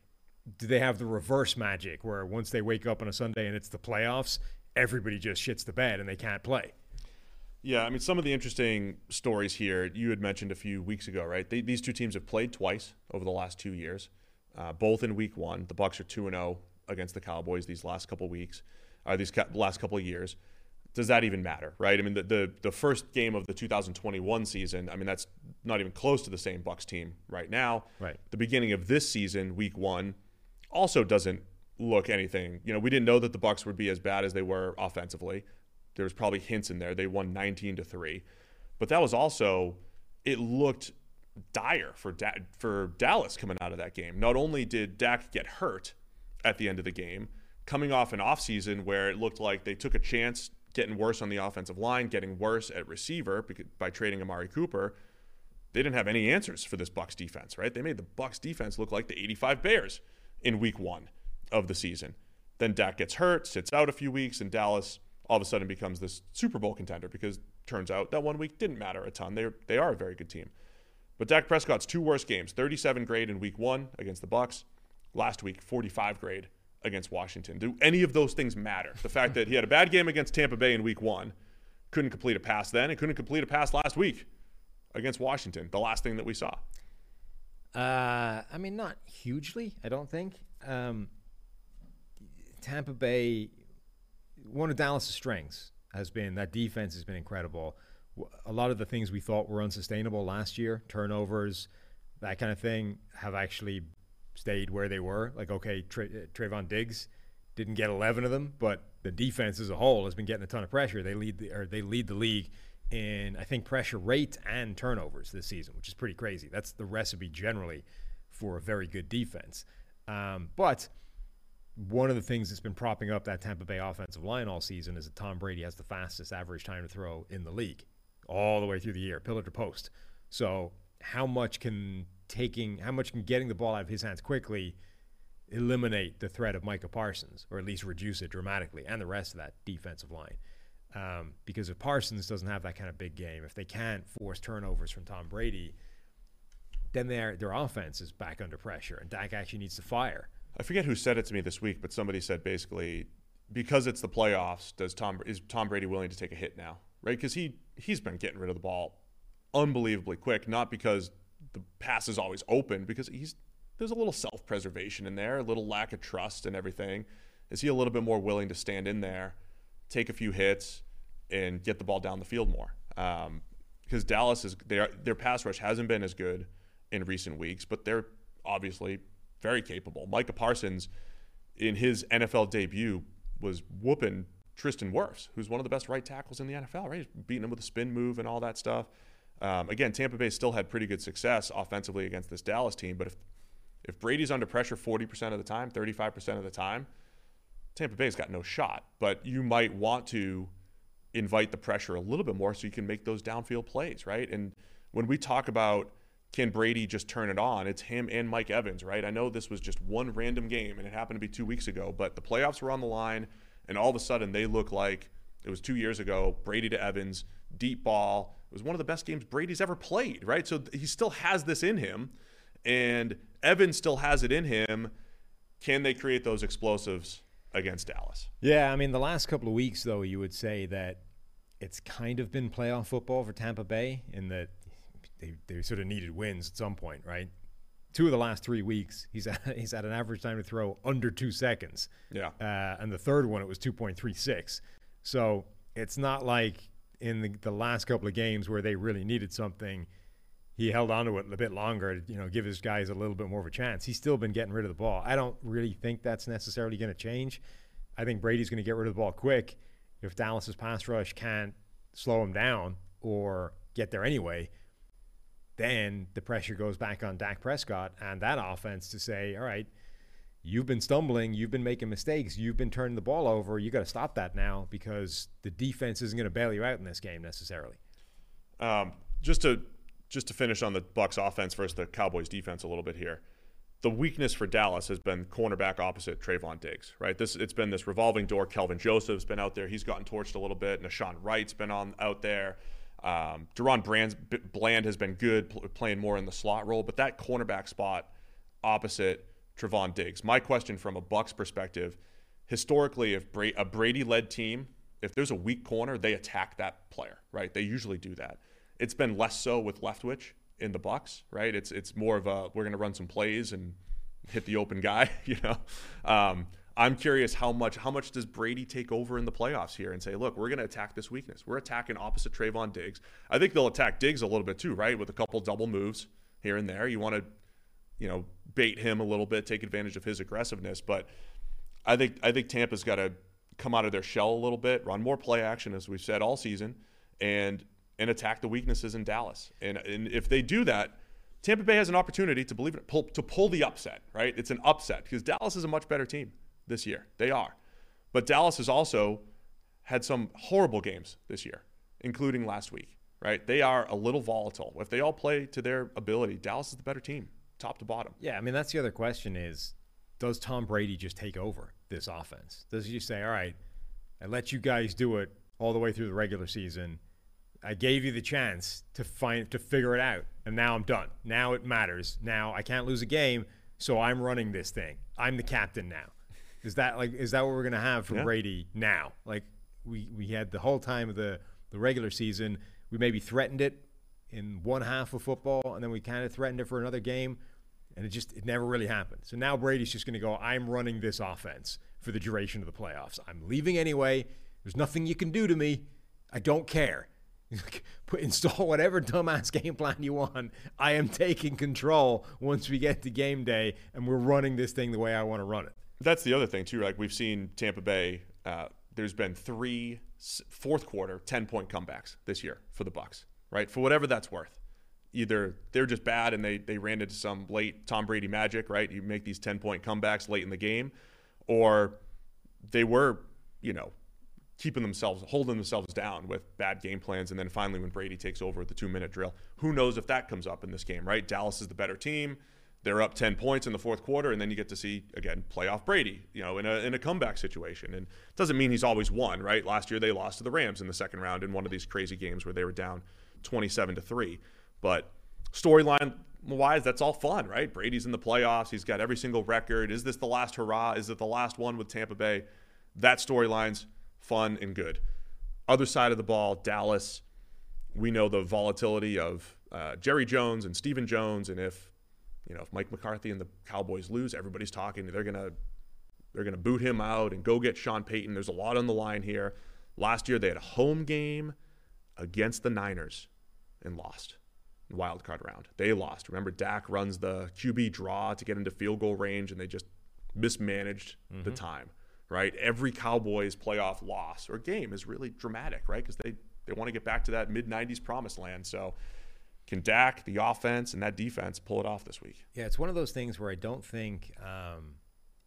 do they have the reverse magic where once they wake up on a Sunday and it's the playoffs, everybody just shits the bed and they can't play? Yeah, I mean, some of the interesting stories here you had mentioned a few weeks ago, right? They, these two teams have played twice over the last two years, uh, both in Week One. The Bucks are two and zero against the Cowboys these last couple weeks, uh, these ca- last couple years. Does that even matter, right? I mean, the, the the first game of the 2021 season, I mean, that's not even close to the same Bucks team right now. Right. The beginning of this season, Week One, also doesn't look anything. You know, we didn't know that the Bucks would be as bad as they were offensively. There was probably hints in there. They won 19 to 3. But that was also it looked dire for da- for Dallas coming out of that game. Not only did Dak get hurt at the end of the game, coming off an offseason where it looked like they took a chance getting worse on the offensive line, getting worse at receiver by trading Amari Cooper, they didn't have any answers for this Bucks defense, right? They made the Bucks defense look like the 85 Bears in week 1 of the season. Then Dak gets hurt, sits out a few weeks, and Dallas all of a sudden becomes this Super Bowl contender because turns out that one week didn't matter a ton. They they are a very good team. But Dak Prescott's two worst games, 37 grade in week 1 against the Bucks, last week 45 grade against Washington. Do any of those things matter? The fact that he had a bad game against Tampa Bay in week 1, couldn't complete a pass then, and couldn't complete a pass last week against Washington, the last thing that we saw. Uh, I mean, not hugely, I don't think. Um, Tampa Bay, one of Dallas' strengths has been that defense has been incredible. A lot of the things we thought were unsustainable last year, turnovers, that kind of thing, have actually stayed where they were. Like, okay, Tra- uh, Trevon Diggs didn't get 11 of them, but the defense as a whole has been getting a ton of pressure. They lead the, or they lead the league in I think pressure rate and turnovers this season, which is pretty crazy. That's the recipe generally for a very good defense. Um, but one of the things that's been propping up that Tampa Bay offensive line all season is that Tom Brady has the fastest average time to throw in the league, all the way through the year, pillar to post. So how much can taking, how much can getting the ball out of his hands quickly eliminate the threat of Micah Parsons, or at least reduce it dramatically, and the rest of that defensive line? Um, because if Parsons doesn't have that kind of big game, if they can't force turnovers from Tom Brady, then their their offense is back under pressure, and Dak actually needs to fire. I forget who said it to me this week, but somebody said basically because it's the playoffs, does Tom is Tom Brady willing to take a hit now, right? Because he he's been getting rid of the ball unbelievably quick, not because the pass is always open, because he's there's a little self preservation in there, a little lack of trust and everything. Is he a little bit more willing to stand in there, take a few hits, and get the ball down the field more? Because um, Dallas is their their pass rush hasn't been as good in recent weeks, but they're obviously very capable. Micah Parsons, in his NFL debut, was whooping Tristan Wirfs, who's one of the best right tackles in the NFL. Right, He's beating him with a spin move and all that stuff. Um, again, Tampa Bay still had pretty good success offensively against this Dallas team, but if if Brady's under pressure 40% of the time, 35% of the time, Tampa Bay's got no shot. But you might want to invite the pressure a little bit more so you can make those downfield plays, right? And when we talk about can Brady just turn it on, it's him and Mike Evans, right? I know this was just one random game and it happened to be two weeks ago, but the playoffs were on the line, and all of a sudden they look like it was two years ago Brady to Evans, deep ball. It was one of the best games Brady's ever played, right? So he still has this in him, and Evan still has it in him. Can they create those explosives against Dallas? Yeah, I mean, the last couple of weeks, though, you would say that it's kind of been playoff football for Tampa Bay in that they, they sort of needed wins at some point, right? Two of the last three weeks, he's at, <laughs> he's had an average time to throw under two seconds. Yeah. Uh, and the third one, it was 2.36. So it's not like in the, the last couple of games where they really needed something – he held on to it a bit longer to you know give his guys a little bit more of a chance. He's still been getting rid of the ball. I don't really think that's necessarily going to change. I think Brady's going to get rid of the ball quick if Dallas's pass rush can't slow him down or get there anyway. Then the pressure goes back on Dak Prescott and that offense to say, all right, you've been stumbling, you've been making mistakes, you've been turning the ball over. You got to stop that now because the defense isn't going to bail you out in this game necessarily. Um, just to just to finish on the Bucks offense versus the Cowboys defense a little bit here. The weakness for Dallas has been cornerback opposite Trevon Diggs, right? This it's been this revolving door. Kelvin Joseph's been out there; he's gotten torched a little bit. Nahshon Wright's been on out there. Um, DaRon Bland has been good, pl- playing more in the slot role, but that cornerback spot opposite Trevon Diggs. My question from a Bucks perspective, historically, if Bra- a Brady-led team, if there's a weak corner, they attack that player, right? They usually do that. It's been less so with Leftwich in the Bucks, right? It's it's more of a we're going to run some plays and hit the open guy, <laughs> you know. Um, I'm curious how much how much does Brady take over in the playoffs here and say, look, we're going to attack this weakness. We're attacking opposite Trevon Diggs. I think they'll attack Diggs a little bit too, right? With a couple double moves here and there. You want to, you know, bait him a little bit, take advantage of his aggressiveness. But I think I think Tampa's got to come out of their shell a little bit, run more play action, as we've said all season, and and attack the weaknesses in Dallas. And, and if they do that, Tampa Bay has an opportunity to believe it, pull, to pull the upset, right? It's an upset because Dallas is a much better team this year. They are. But Dallas has also had some horrible games this year, including last week, right? They are a little volatile. If they all play to their ability, Dallas is the better team, top to bottom. Yeah, I mean, that's the other question is does Tom Brady just take over this offense? Does he just say, all right, I let you guys do it all the way through the regular season – I gave you the chance to find to figure it out, and now I'm done. Now it matters. Now I can't lose a game, so I'm running this thing. I'm the captain now. Is that like is that what we're gonna have for yeah. Brady now? Like we we had the whole time of the the regular season, we maybe threatened it in one half of football, and then we kind of threatened it for another game, and it just it never really happened. So now Brady's just gonna go. I'm running this offense for the duration of the playoffs. I'm leaving anyway. There's nothing you can do to me. I don't care. <laughs> Put install whatever dumbass game plan you want. I am taking control once we get to game day, and we're running this thing the way I want to run it. That's the other thing too. Like we've seen Tampa Bay. Uh, there's been three fourth quarter ten point comebacks this year for the Bucks. Right for whatever that's worth. Either they're just bad and they they ran into some late Tom Brady magic. Right, you make these ten point comebacks late in the game, or they were you know keeping themselves, holding themselves down with bad game plans. And then finally, when Brady takes over with the two minute drill, who knows if that comes up in this game, right? Dallas is the better team. They're up 10 points in the fourth quarter, and then you get to see, again, playoff Brady, you know, in a, in a comeback situation. And it doesn't mean he's always won, right? Last year, they lost to the Rams in the second round in one of these crazy games where they were down 27 to 3. But storyline, wise, that's all fun, right? Brady's in the playoffs. He's got every single record. Is this the last hurrah? Is it the last one with Tampa Bay? That storyline's fun and good. Other side of the ball, Dallas. We know the volatility of uh, Jerry Jones and Stephen Jones, and if you know if Mike McCarthy and the Cowboys lose, everybody's talking. They're gonna they're gonna boot him out and go get Sean Payton. There's a lot on the line here. Last year they had a home game against the Niners and lost wild card round. They lost. Remember, Dak runs the QB draw to get into field goal range, and they just mismanaged mm-hmm. the time. Right? Every Cowboys playoff loss or game is really dramatic, right? Because they they want to get back to that mid '90s promised land. So. Can Dak, the offense, and that defense pull it off this week? Yeah, it's one of those things where I don't think, um,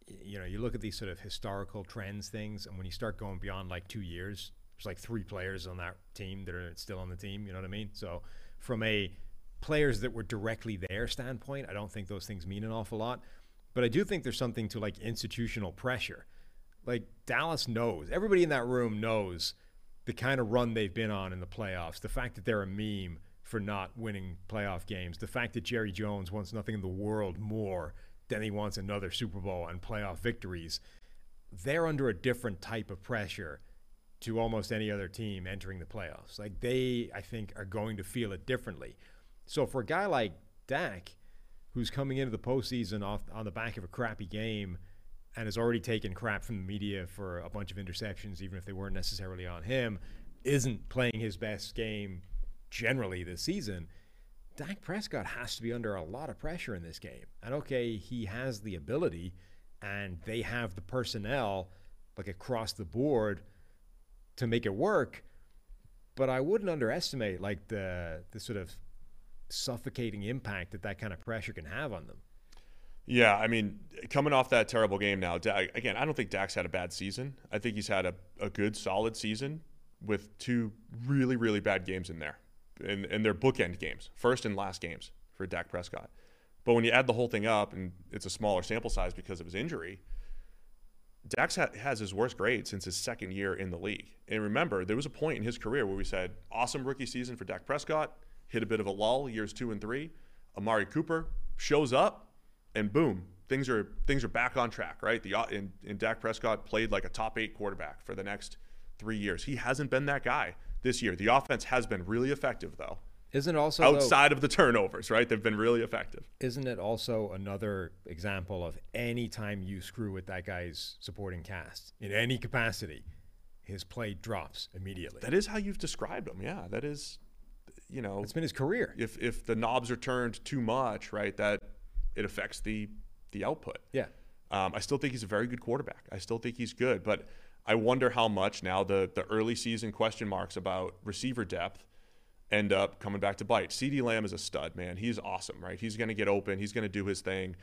you know, you look at these sort of historical trends things, and when you start going beyond like two years, there's like three players on that team that are still on the team. You know what I mean? So, from a players that were directly their standpoint, I don't think those things mean an awful lot. But I do think there's something to like institutional pressure. Like Dallas knows, everybody in that room knows the kind of run they've been on in the playoffs, the fact that they're a meme for not winning playoff games, the fact that Jerry Jones wants nothing in the world more than he wants another Super Bowl and playoff victories. They're under a different type of pressure to almost any other team entering the playoffs. Like they, I think, are going to feel it differently. So for a guy like Dak, who's coming into the postseason off on the back of a crappy game and has already taken crap from the media for a bunch of interceptions, even if they weren't necessarily on him, isn't playing his best game generally this season. Dak Prescott has to be under a lot of pressure in this game. And okay, he has the ability and they have the personnel like across the board to make it work, but I wouldn't underestimate like the the sort of suffocating impact that that kind of pressure can have on them. Yeah, I mean, coming off that terrible game now, again, I don't think Dak's had a bad season. I think he's had a, a good, solid season with two really, really bad games in there. And, and they're bookend games, first and last games for Dak Prescott. But when you add the whole thing up, and it's a smaller sample size because of his injury, Dax ha- has his worst grade since his second year in the league. And remember, there was a point in his career where we said, awesome rookie season for Dak Prescott hit a bit of a lull years two and three. Amari Cooper shows up, and boom, things are things are back on track. Right, the uh, and, and Dak Prescott played like a top eight quarterback for the next three years. He hasn't been that guy this year. The offense has been really effective though. Isn't also outside though, of the turnovers, right? They've been really effective. Isn't it also another example of any time you screw with that guy's supporting cast in any capacity, his play drops immediately. That is how you've described him. Yeah, that is you know, it's been his career. If if the knobs are turned too much, right, that it affects the the output. Yeah. Um, I still think he's a very good quarterback. I still think he's good, but I wonder how much now the the early season question marks about receiver depth end up coming back to bite. CeeDee Lamb is a stud, man. He's awesome, right? He's going to get open. He's going to do his thing.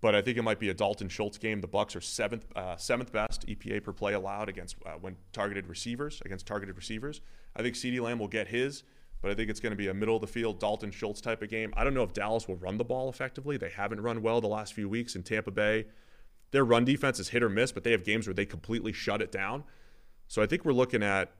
But I think it might be a Dalton Schultz game. The Bucks are seventh uh, seventh best EPA per play allowed against uh, when targeted receivers against targeted receivers. I think CeeDee Lamb will get his but I think it's going to be a middle of the field Dalton Schultz type of game. I don't know if Dallas will run the ball effectively. They haven't run well the last few weeks in Tampa Bay. Their run defense is hit or miss, but they have games where they completely shut it down. So I think we're looking at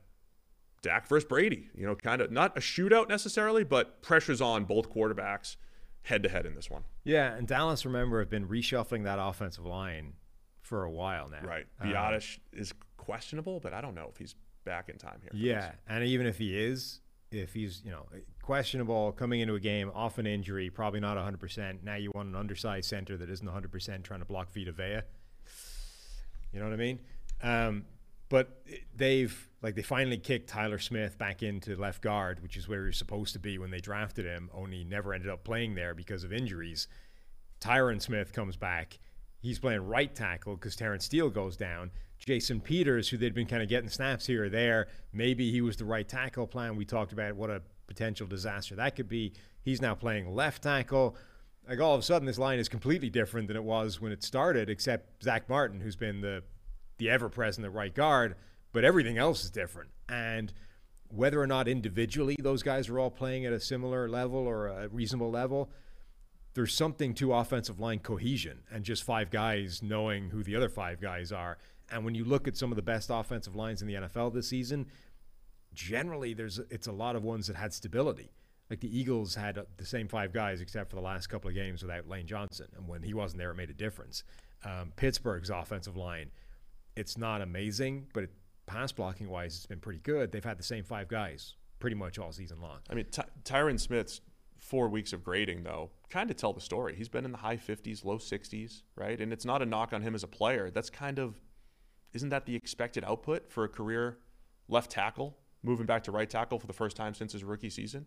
Dak versus Brady. You know, kind of not a shootout necessarily, but pressure's on both quarterbacks head to head in this one. Yeah, and Dallas, remember, have been reshuffling that offensive line for a while now. Right. Biadasz um, is questionable, but I don't know if he's back in time here. Yeah, this. and even if he is, if he's you know questionable coming into a game off an injury, probably not 100%. Now you want an undersized center that isn't 100% trying to block Vita Vea. You know what I mean? Um, but they've like they finally kicked Tyler Smith back into left guard, which is where he was supposed to be when they drafted him. Only never ended up playing there because of injuries. Tyron Smith comes back. He's playing right tackle because Terence Steele goes down. Jason Peters, who they'd been kind of getting snaps here or there. Maybe he was the right tackle plan. We talked about what a potential disaster that could be. He's now playing left tackle. Like all of a sudden, this line is completely different than it was when it started, except Zack Martin, who's been the the ever present at right guard. But everything else is different. And whether or not individually those guys are all playing at a similar level or a reasonable level, there's something to offensive line cohesion and just five guys knowing who the other five guys are. And when you look at some of the best offensive lines in the NFL this season, generally there's it's a lot of ones that had stability. Like the Eagles had uh, the same five guys except for the last couple of games without Lane Johnson, and when he wasn't there, it made a difference. Um, Pittsburgh's offensive line, it's not amazing, but it, pass blocking wise, it's been pretty good. They've had the same five guys pretty much all season long. I mean, Ty- Tyron Smith's four weeks of grading, though, kind of tell the story. He's been in the high 50s, low 60s, right? And it's not a knock on him as a player. That's kind of, isn't that the expected output for a career left tackle, moving back to right tackle for the first time since his rookie season?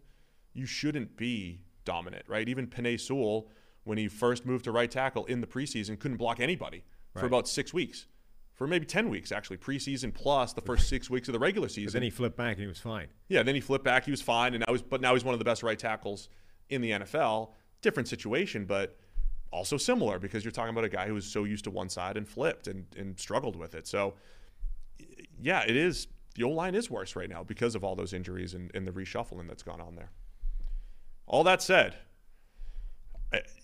You shouldn't be dominant, right? Even Penei Sewell, when he first moved to right tackle in the preseason, couldn't block anybody for about six weeks. For maybe 10 weeks, actually, preseason plus the first six weeks of the regular season. But then he flipped back and he was fine. Yeah, then he flipped back. He was fine, and now he's but now he's one of the best right tackles in the NFL. Different situation, but also similar because you're talking about a guy who was so used to one side and flipped and, and struggled with it. So, yeah, it is. The O line is worse right now because of all those injuries and, and the reshuffling that's gone on there. All that said,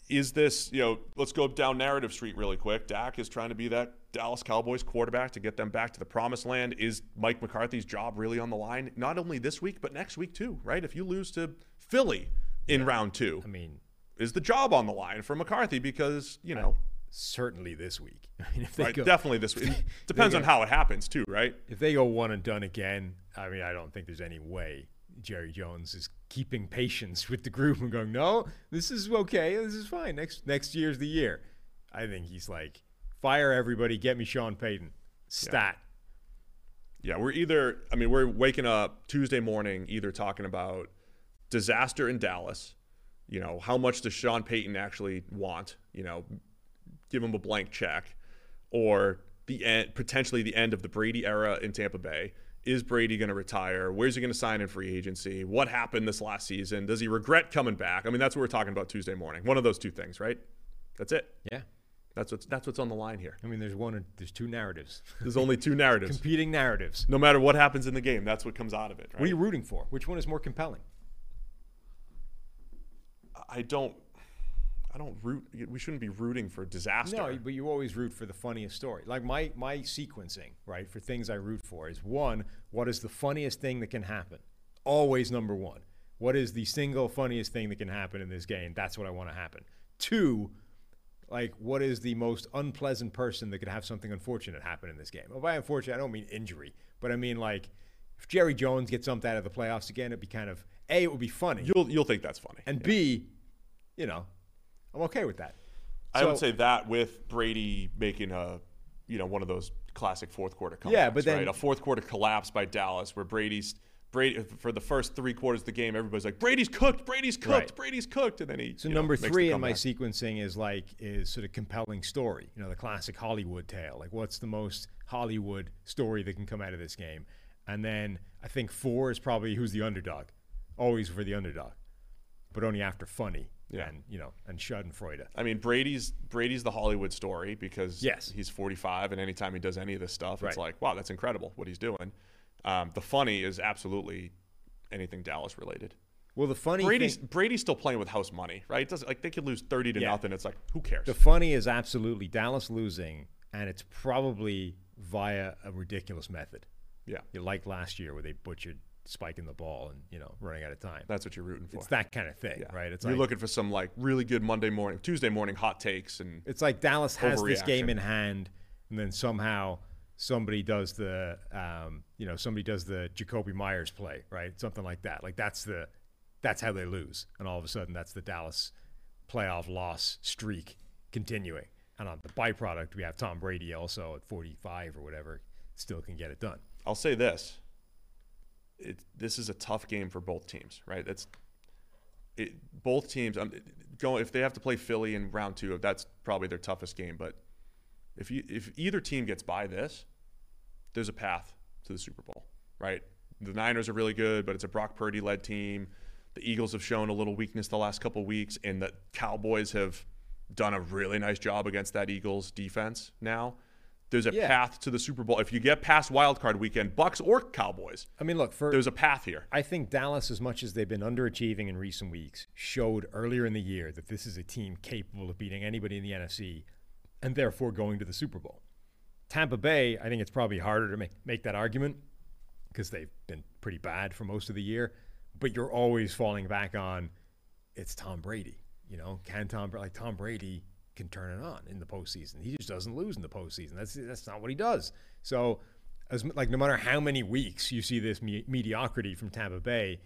is this, you know, let's go down narrative street really quick. Dak is trying to be that Dallas Cowboys quarterback to get them back to the promised land. Is Mike McCarthy's job really on the line? Not only this week, but next week too, right? If you lose to Philly in round two, I mean, is the job on the line for McCarthy? Because, you know, certainly this week. <laughs> I mean, if they right, go, definitely this week. It <laughs> depends on how it happens too, right? if they go one and done again, I mean, I don't think there's any way Jerry Jones is keeping patience with the group and going, "No, this is okay. This is fine. Next next year's the year." I think he's like, "Fire everybody, get me Sean Payton." Stat. Yeah, we're either, I mean, we're waking up Tuesday morning either talking about disaster in Dallas, you know, how much does Sean Payton actually want, you know, give him a blank check, or the end, potentially the end of the Brady era in Tampa Bay. Is Brady going to retire? Where's he going to sign in free agency? What happened this last season? Does he regret coming back? I mean, that's what we're talking about Tuesday morning. One of those two things, right? That's it. Yeah. That's what's that's what's on the line here. I mean, there's one. There's two narratives, There's only two <laughs> narratives. competing narratives. No matter what happens in the game, that's what comes out of it. Right? What are you rooting for? Which one is more compelling? I don't. I don't root. We shouldn't be rooting for disaster. No, but you always root for the funniest story. Like my my sequencing, right, for things I root for is one, what is the funniest thing that can happen? Always number one. What is the single funniest thing that can happen in this game? That's what I want to happen. Two, like what is the most unpleasant person that could have something unfortunate happen in this game? Well, by unfortunate, I don't mean injury, but I mean like if Jerry Jones gets something out of the playoffs again, it'd be kind of a. It would be funny, You'll you'll think that's funny. and b, you know, I'm okay with that. I would say that with Brady making a, you know, one of those classic fourth quarter comebacks. Yeah, but then- right? a fourth quarter collapse by Dallas where Brady's Brady for the first three quarters of the game, everybody's like, Brady's cooked, Brady's cooked, Right. Brady's cooked, and then he. So you know, number three in my sequencing is like is sort of compelling story. You know, the classic Hollywood tale. Like, what's the most Hollywood story that can come out of this game? And then I think four is probably who's the underdog. Always for the underdog, but only after funny. Yeah. And you know, and Schadenfreude. I mean, Brady's Brady's the Hollywood story because Yes. he's 45, and anytime he does any of this stuff, it's like, wow, that's incredible what he's doing. Um, the funny is absolutely anything Dallas related. Well, the funny Brady's thing, Brady's still playing with house money, right? It doesn't like they could lose 30 to Yeah. nothing. It's like who cares? the funny is absolutely Dallas losing, and it's probably via a ridiculous method. yeah, You like last year where they butchered spiking the ball and you know running out of time. that's what you're rooting for. it's that kind of thing, yeah. right? It's you're like, looking for some like really good Monday morning, Tuesday morning hot takes, and It's like Dallas has this game in hand, and then somehow somebody does the, um, you know, somebody does the Jakobi Meyers play, right? Something like that. Like that's the, that's how they lose, and all of a sudden that's the Dallas playoff loss streak continuing. And on the byproduct, we have Tom Brady also at 45 or whatever, still can get it done. I'll say this: it, this is a tough game for both teams, right? That's it, both teams. Um, going if they have to play Philly in round two, that's probably their toughest game. But if you if either team gets by this, there's a path to the Super Bowl, right? The Niners are really good, but it's a Brock Purdy led team. The Eagles have shown a little weakness the last couple weeks, and the Cowboys have done a really nice job against that Eagles defense now. There's a Yeah. path to the Super Bowl. If you get past wild card weekend, Bucks or Cowboys, I mean, look, for there's a path here. I think Dallas, as much as they've been underachieving in recent weeks, showed earlier in the year that this is a team capable of beating anybody in the NFC and therefore going to the Super Bowl. Tampa Bay, I think it's probably harder to make, make that argument because they've been pretty bad for most of the year. but you're always falling back on it's Tom Brady. You know, can Tom like Tom Brady can turn it on in the postseason? He just doesn't lose in the postseason. That's that's not what he does. So, as like no matter how many weeks you see this me- mediocrity from Tampa Bay,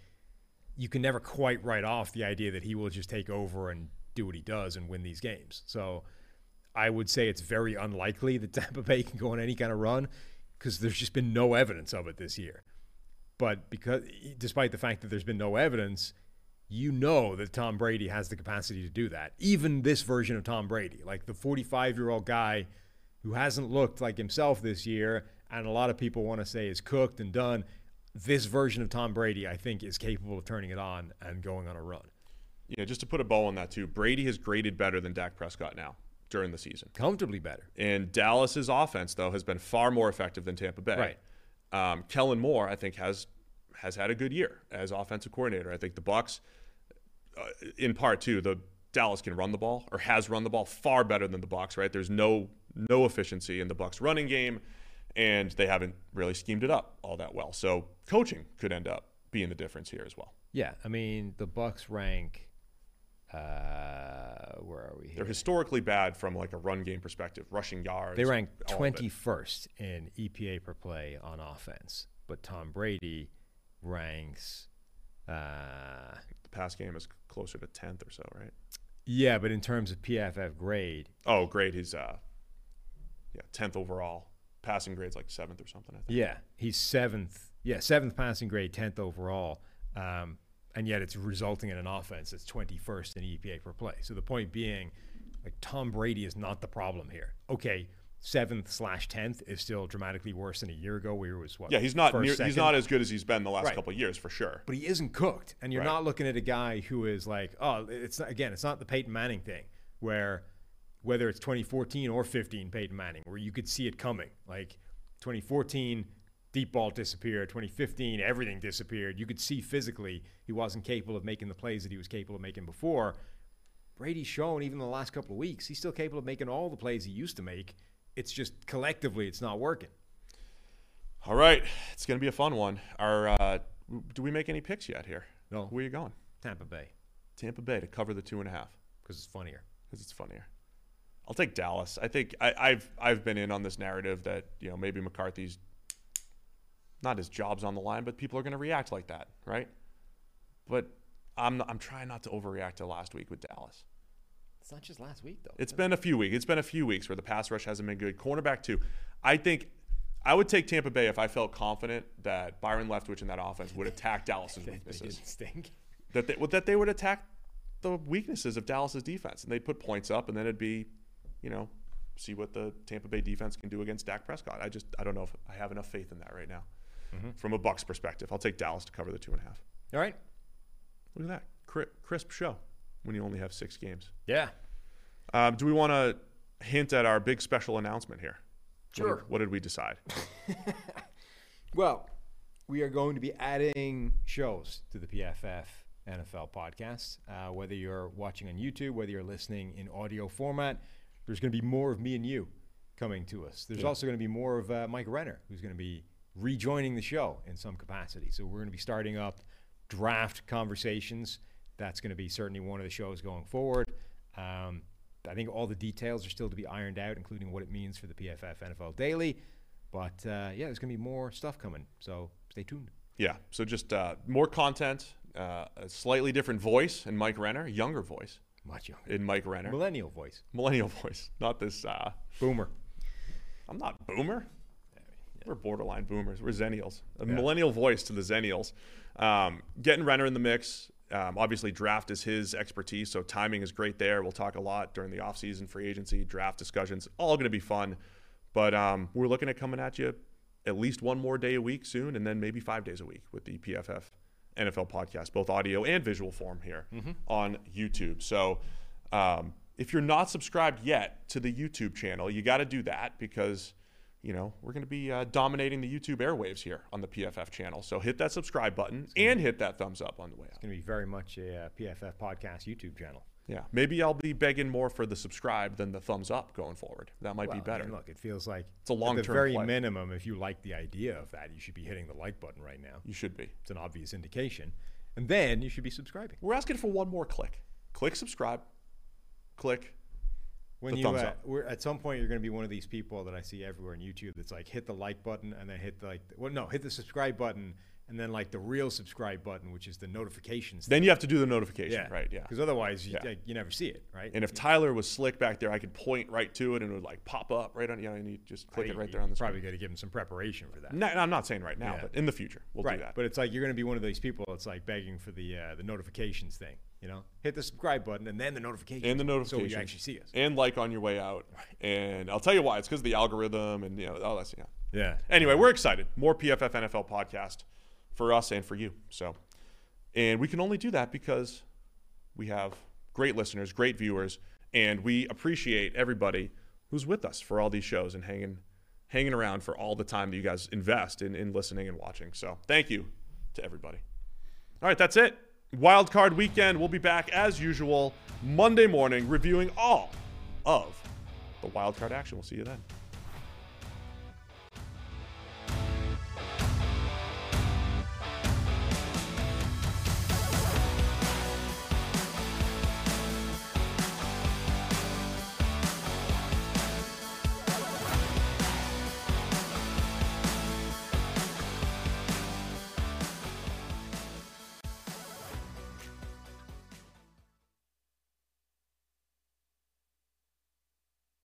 you can never quite write off the idea that he will just take over and do what he does and win these games. So, I would say it's very unlikely that <laughs> Tampa Bay can go on any kind of run because there's just been no evidence of it this year. But because, despite the fact that there's been no evidence, you know that Tom Brady has the capacity to do that. Even this version of Tom Brady, like the 45 year old guy who hasn't looked like himself this year, and a lot of people want to say is cooked and done. This version of Tom Brady, I think, is capable of turning it on and going on a run. Yeah, just to put a bow on that too, Brady has graded better than Dak Prescott now during the season. Comfortably better. And Dallas's offense, though, has been far more effective than Tampa Bay. Right. Um, Kellen Moore, I think, has has had a good year as offensive coordinator. I think the Bucks, uh, in part too, the Dallas can run the ball or has run the ball far better than the Bucks. Right? There's no no efficiency in the Bucks running game, and they haven't really schemed it up all that well. So coaching could end up being the difference here as well. Yeah, I mean the Bucks rank. Uh, where are we? Here? They're historically bad from like a run game perspective, rushing yards. They rank all of it. 21st in EPA per play on offense, but Tom Brady ranks. Uh, The pass game is closer to tenth or so, right? yeah, but in terms of PFF grade, Oh, great. He's uh, yeah, tenth overall. Passing grade's like seventh or something. I think. yeah, he's seventh. Yeah, seventh passing grade, tenth overall, um, and yet it's resulting in an offense that's 21st in EPA per play. So the point being, like Tom Brady is not the problem here. Okay, seventh slash tenth is still dramatically worse than a year ago, where he was what? Yeah, he's not near, he's not as good as he's been the last Right. couple of years for sure. but he isn't cooked. And you're Right. not looking at a guy who is like, oh, it's not, again, it's not the Peyton Manning thing where whether it's 2014 or 15 Peyton Manning, where you could see it coming. Like 2014, deep ball disappeared. 2015, everything disappeared. You could see physically he wasn't capable of making the plays that he was capable of making before. Brady's shown even the last couple of weeks, he's still capable of making all the plays he used to make. It's just collectively, it's not working. All right, it's gonna be a fun one. Our uh, do we make any picks yet here? No. Where are you going? Tampa Bay, Tampa Bay to cover the two and a half because it's funnier. because it's funnier. I'll take Dallas. I think I, I've I've been in on this narrative that you know maybe McCarthy's not his job's on the line, but people are going to react like that, right? But I'm I'm trying not to overreact to last week with Dallas. It's not just last week, though. It's been a few weeks. It's been a few weeks where the pass rush hasn't been good. Cornerback too. I think I would take Tampa Bay if I felt confident that Byron Leftwich in that offense would attack Dallas's <laughs> weaknesses. stink. That they, well, that they would attack the weaknesses of Dallas's defense, and they'd put points up, and then it'd be, you know, see what the Tampa Bay defense can do against Dak Prescott. I just I don't know if I have enough faith in that right now. Mm-hmm. From a Bucks perspective, I'll take Dallas to cover the two and a half. All right. Look at that Cri- crisp show when you only have six games. Yeah. Um, do we want to hint at our big special announcement here? What Sure. did, what did we decide? <laughs> Well, we are going to be adding shows to the PFF NFL podcast. Uh, whether you're watching on YouTube, whether you're listening in audio format, there's going to be more of me and you coming to us. There's also going to be more of uh, Mike Renner, who's going to be rejoining the show in some capacity. So we're going to be starting up draft conversations. That's going to be certainly one of the shows going forward. Um, I think all the details are still to be ironed out, including what it means for the PFF NFL Daily. But uh, yeah, there's going to be more stuff coming. So stay tuned. Yeah. So just uh, more content, uh, a slightly different voice in Mike Renner, younger voice Much younger. in Mike Renner, Millennial voice. millennial voice, not this. Uh, Boomer. I'm not boomer. We're borderline boomers. We're zennials. A millennial voice to the zennials. Um, getting Renner in the mix. Um, obviously, draft is his expertise, so timing is great there. We'll talk a lot during the offseason, free agency, draft discussions. All going to be fun. But um, we're looking at coming at you at least one more day a week soon, and then maybe five days a week with the PFF NFL podcast, both audio and visual form here on YouTube. So um, if you're not subscribed yet to the YouTube channel, you got to do that because you know we're going to be uh, dominating the YouTube airwaves here on the PFF channel. So hit that subscribe button and hit that thumbs up on the way out. It's going to be very much a uh, PFF podcast YouTube channel. Yeah, maybe I'll be begging more for the subscribe than the thumbs up going forward. That might Well, be better. I mean, look, it feels like It's a long-term the very play. minimum, if you like the idea of that, you should be hitting the like button right now. You should be. It's an obvious indication. And then you should be subscribing. We're asking for one more click. Click subscribe. Click. When The you thumbs uh, up. we're, at some point you're going to be one of these people that I see everywhere on YouTube that's like hit the like button and then hit the like well no hit the subscribe button and then like the real subscribe button which is the notifications. Then you have to do the notification, yeah, right? Yeah. Because otherwise you, Yeah. like, you never see it, right? And if Tyler was slick back there, I could point right to it and it would like pop up right on. You know, and you just click I it right there on the. Probably got to give him some preparation for that. No, I'm not saying right now, Yeah. but in the future we'll right, do that. but it's like you're going to be one of these people that's like begging for the uh, the notifications thing. You know, hit the subscribe button and then the notification. and the notification. so you actually see us. and like on your way out. And I'll tell you why. It's because of the algorithm and you know all that. Yeah. Yeah. Anyway, we're excited. More PFF NFL podcast for us and for you. So, and we can only do that because we have great listeners, great viewers, and we appreciate everybody who's with us for all these shows and hanging hanging around for all the time that you guys invest in, in listening and watching. So thank you to everybody. All right, that's it. Wild card weekend. We'll be back as usual Monday morning reviewing all of the wild card action. We'll see you then.